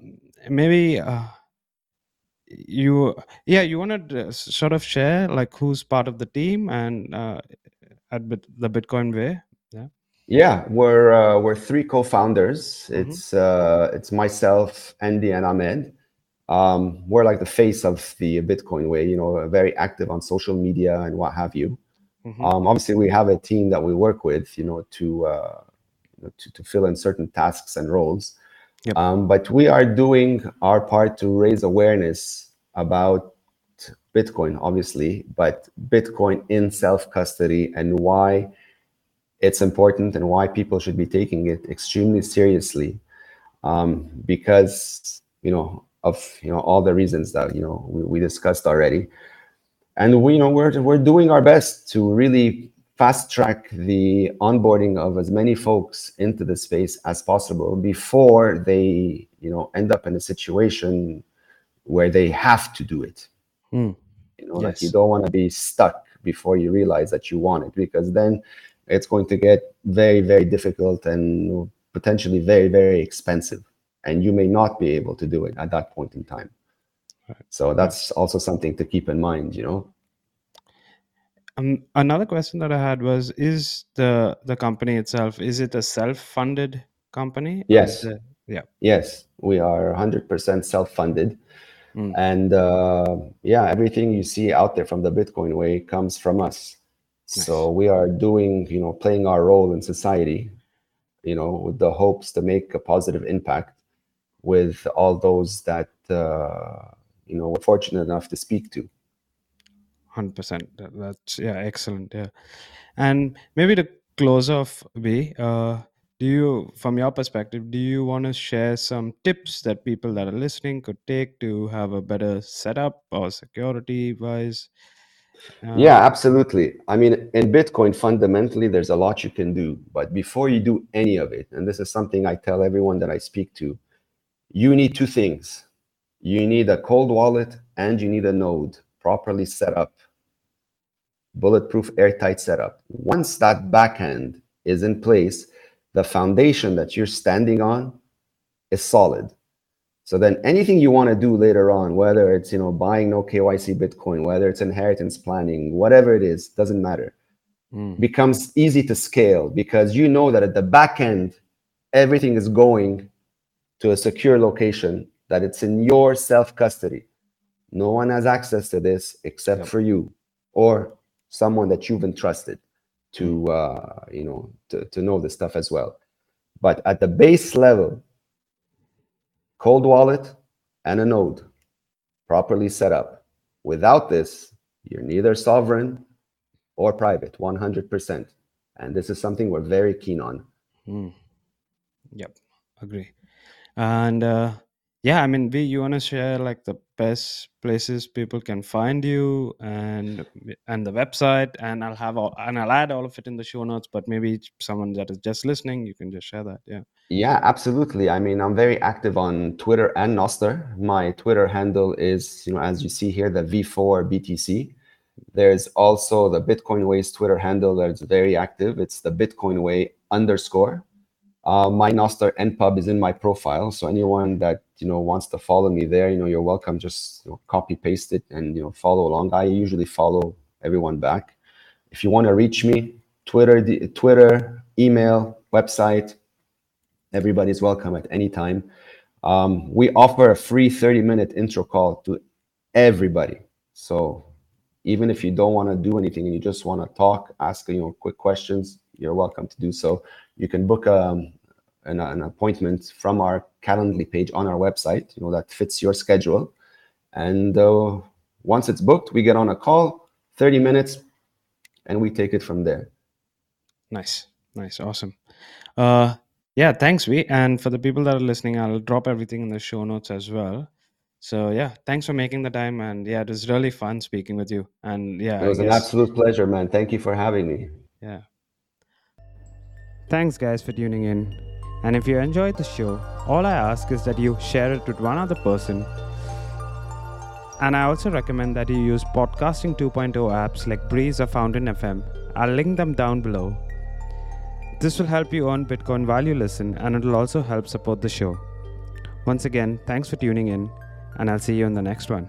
maybe uh you yeah you want to sort of share like who's part of the team and uh at Bit- the Bitcoin way Yeah, Yeah, we're uh, we're three co-founders. Mhm. It's uh, it's myself, Andy, and Ahmed. Um, we're like the face of the Bitcoin way. You know, very active on social media and what have you. Mhm. Um, obviously, we have a team that we work with. You know, to uh, you know, to to fill in certain tasks and roles. Yep. Um, but we are doing our part to raise awareness about Bitcoin, obviously, but Bitcoin in self custody and why it's important and why people should be taking it extremely seriously. Um, because you know of you know all the reasons that you know we, we discussed already, and we you know we're we're doing our best to really fast track the onboarding of as many folks into the space as possible before they you know end up in a situation where they have to do it. Hmm. you know like you don't want to be stuck before you realize that you want it because then it's going to get very very difficult and potentially very very expensive. And you may not be able to do it at that point in time so that's also something to keep in mind you know Um, another question that I had was: Is the the company itself is it a self-funded company? Yes. it- yeah. Yes, we are 100% self-funded, Mm. and uh, yeah, everything you see out there from the Bitcoin way comes from us. So we are doing, you know, playing our role in society, you know, with the hopes to make a positive impact with all those that uh, you know we're fortunate enough to speak to. Hundred percent. That's yeah, excellent. Yeah, and maybe to close off, B, uh, do you, from your perspective, do you want to share some tips that people that are listening could take to have a better setup or security wise? Uh, Yeah, absolutely. I mean, in Bitcoin, fundamentally, there's a lot you can do. But before you do any of it, and this is something I tell everyone that I speak to, you need two things. You need a cold wallet and you need a node properly set up, bulletproof, airtight setup. Once that backend is in place, the foundation that you're standing on is solid. So then anything you want to do later on, whether it's you know buying no KYC Bitcoin, whether it's inheritance planning, whatever it is, doesn't matter. mm, Becomes easy to scale because you know that at the back end, everything is going to a secure location, that it's in your self-custody. No one has access to this except Yep. for you or someone that you've entrusted to uh, you know to, to know this stuff as well. But at the base level, cold wallet and a node properly set up. Without this, you're neither sovereign or private 100%. And this is something we're very keen on. mm. Yep, agree. And uh, yeah, I mean, V, you want to share like the best places people can find you and and the website, and I'll have all and I'll add all of it in the show notes. But maybe someone that is just listening, you can just share that. Yeah. Yeah, absolutely. I mean, I'm very active on Twitter and Nostr My Twitter handle is, you know, as you see here, the V4 BTC. There's also the Bitcoin Way's Twitter handle that's very active. It's the Bitcoin Way underscore. Uh, my Nostr NPub is in my profile, so anyone that you know wants to follow me there, you know, you're welcome. Just you know, copy paste it and you know follow along. I usually follow everyone back. If you want to reach me, Twitter, Twitter, email, website, everybody's welcome at any time. Um, we offer a free 30 minute intro call to everybody. So even if you don't want to do anything and you just want to talk, ask you know quick questions, you're welcome to do so. You can book um, an, an appointment from our Calendly page on our website. You know that fits your schedule, and uh, once it's booked, we get on a call, 30 minutes, and we take it from there. Nice, nice, awesome. Uh, yeah, thanks, V. And for the people that are listening, I'll drop everything in the show notes as well. So yeah, thanks for making the time, and yeah, it was really fun speaking with you. And yeah, It was an absolute pleasure, man. Thank you for having me. yeah. Thanks, guys, for tuning in. And if you enjoyed the show, all I ask is that you share it with one other person. And I also recommend that you use podcasting 2.0 apps like Breez or Fountain FM. I'll link them down below. This will help you earn Bitcoin value listen and it'll also help support the show. Once again, thanks for tuning in, and I'll see you in the next one.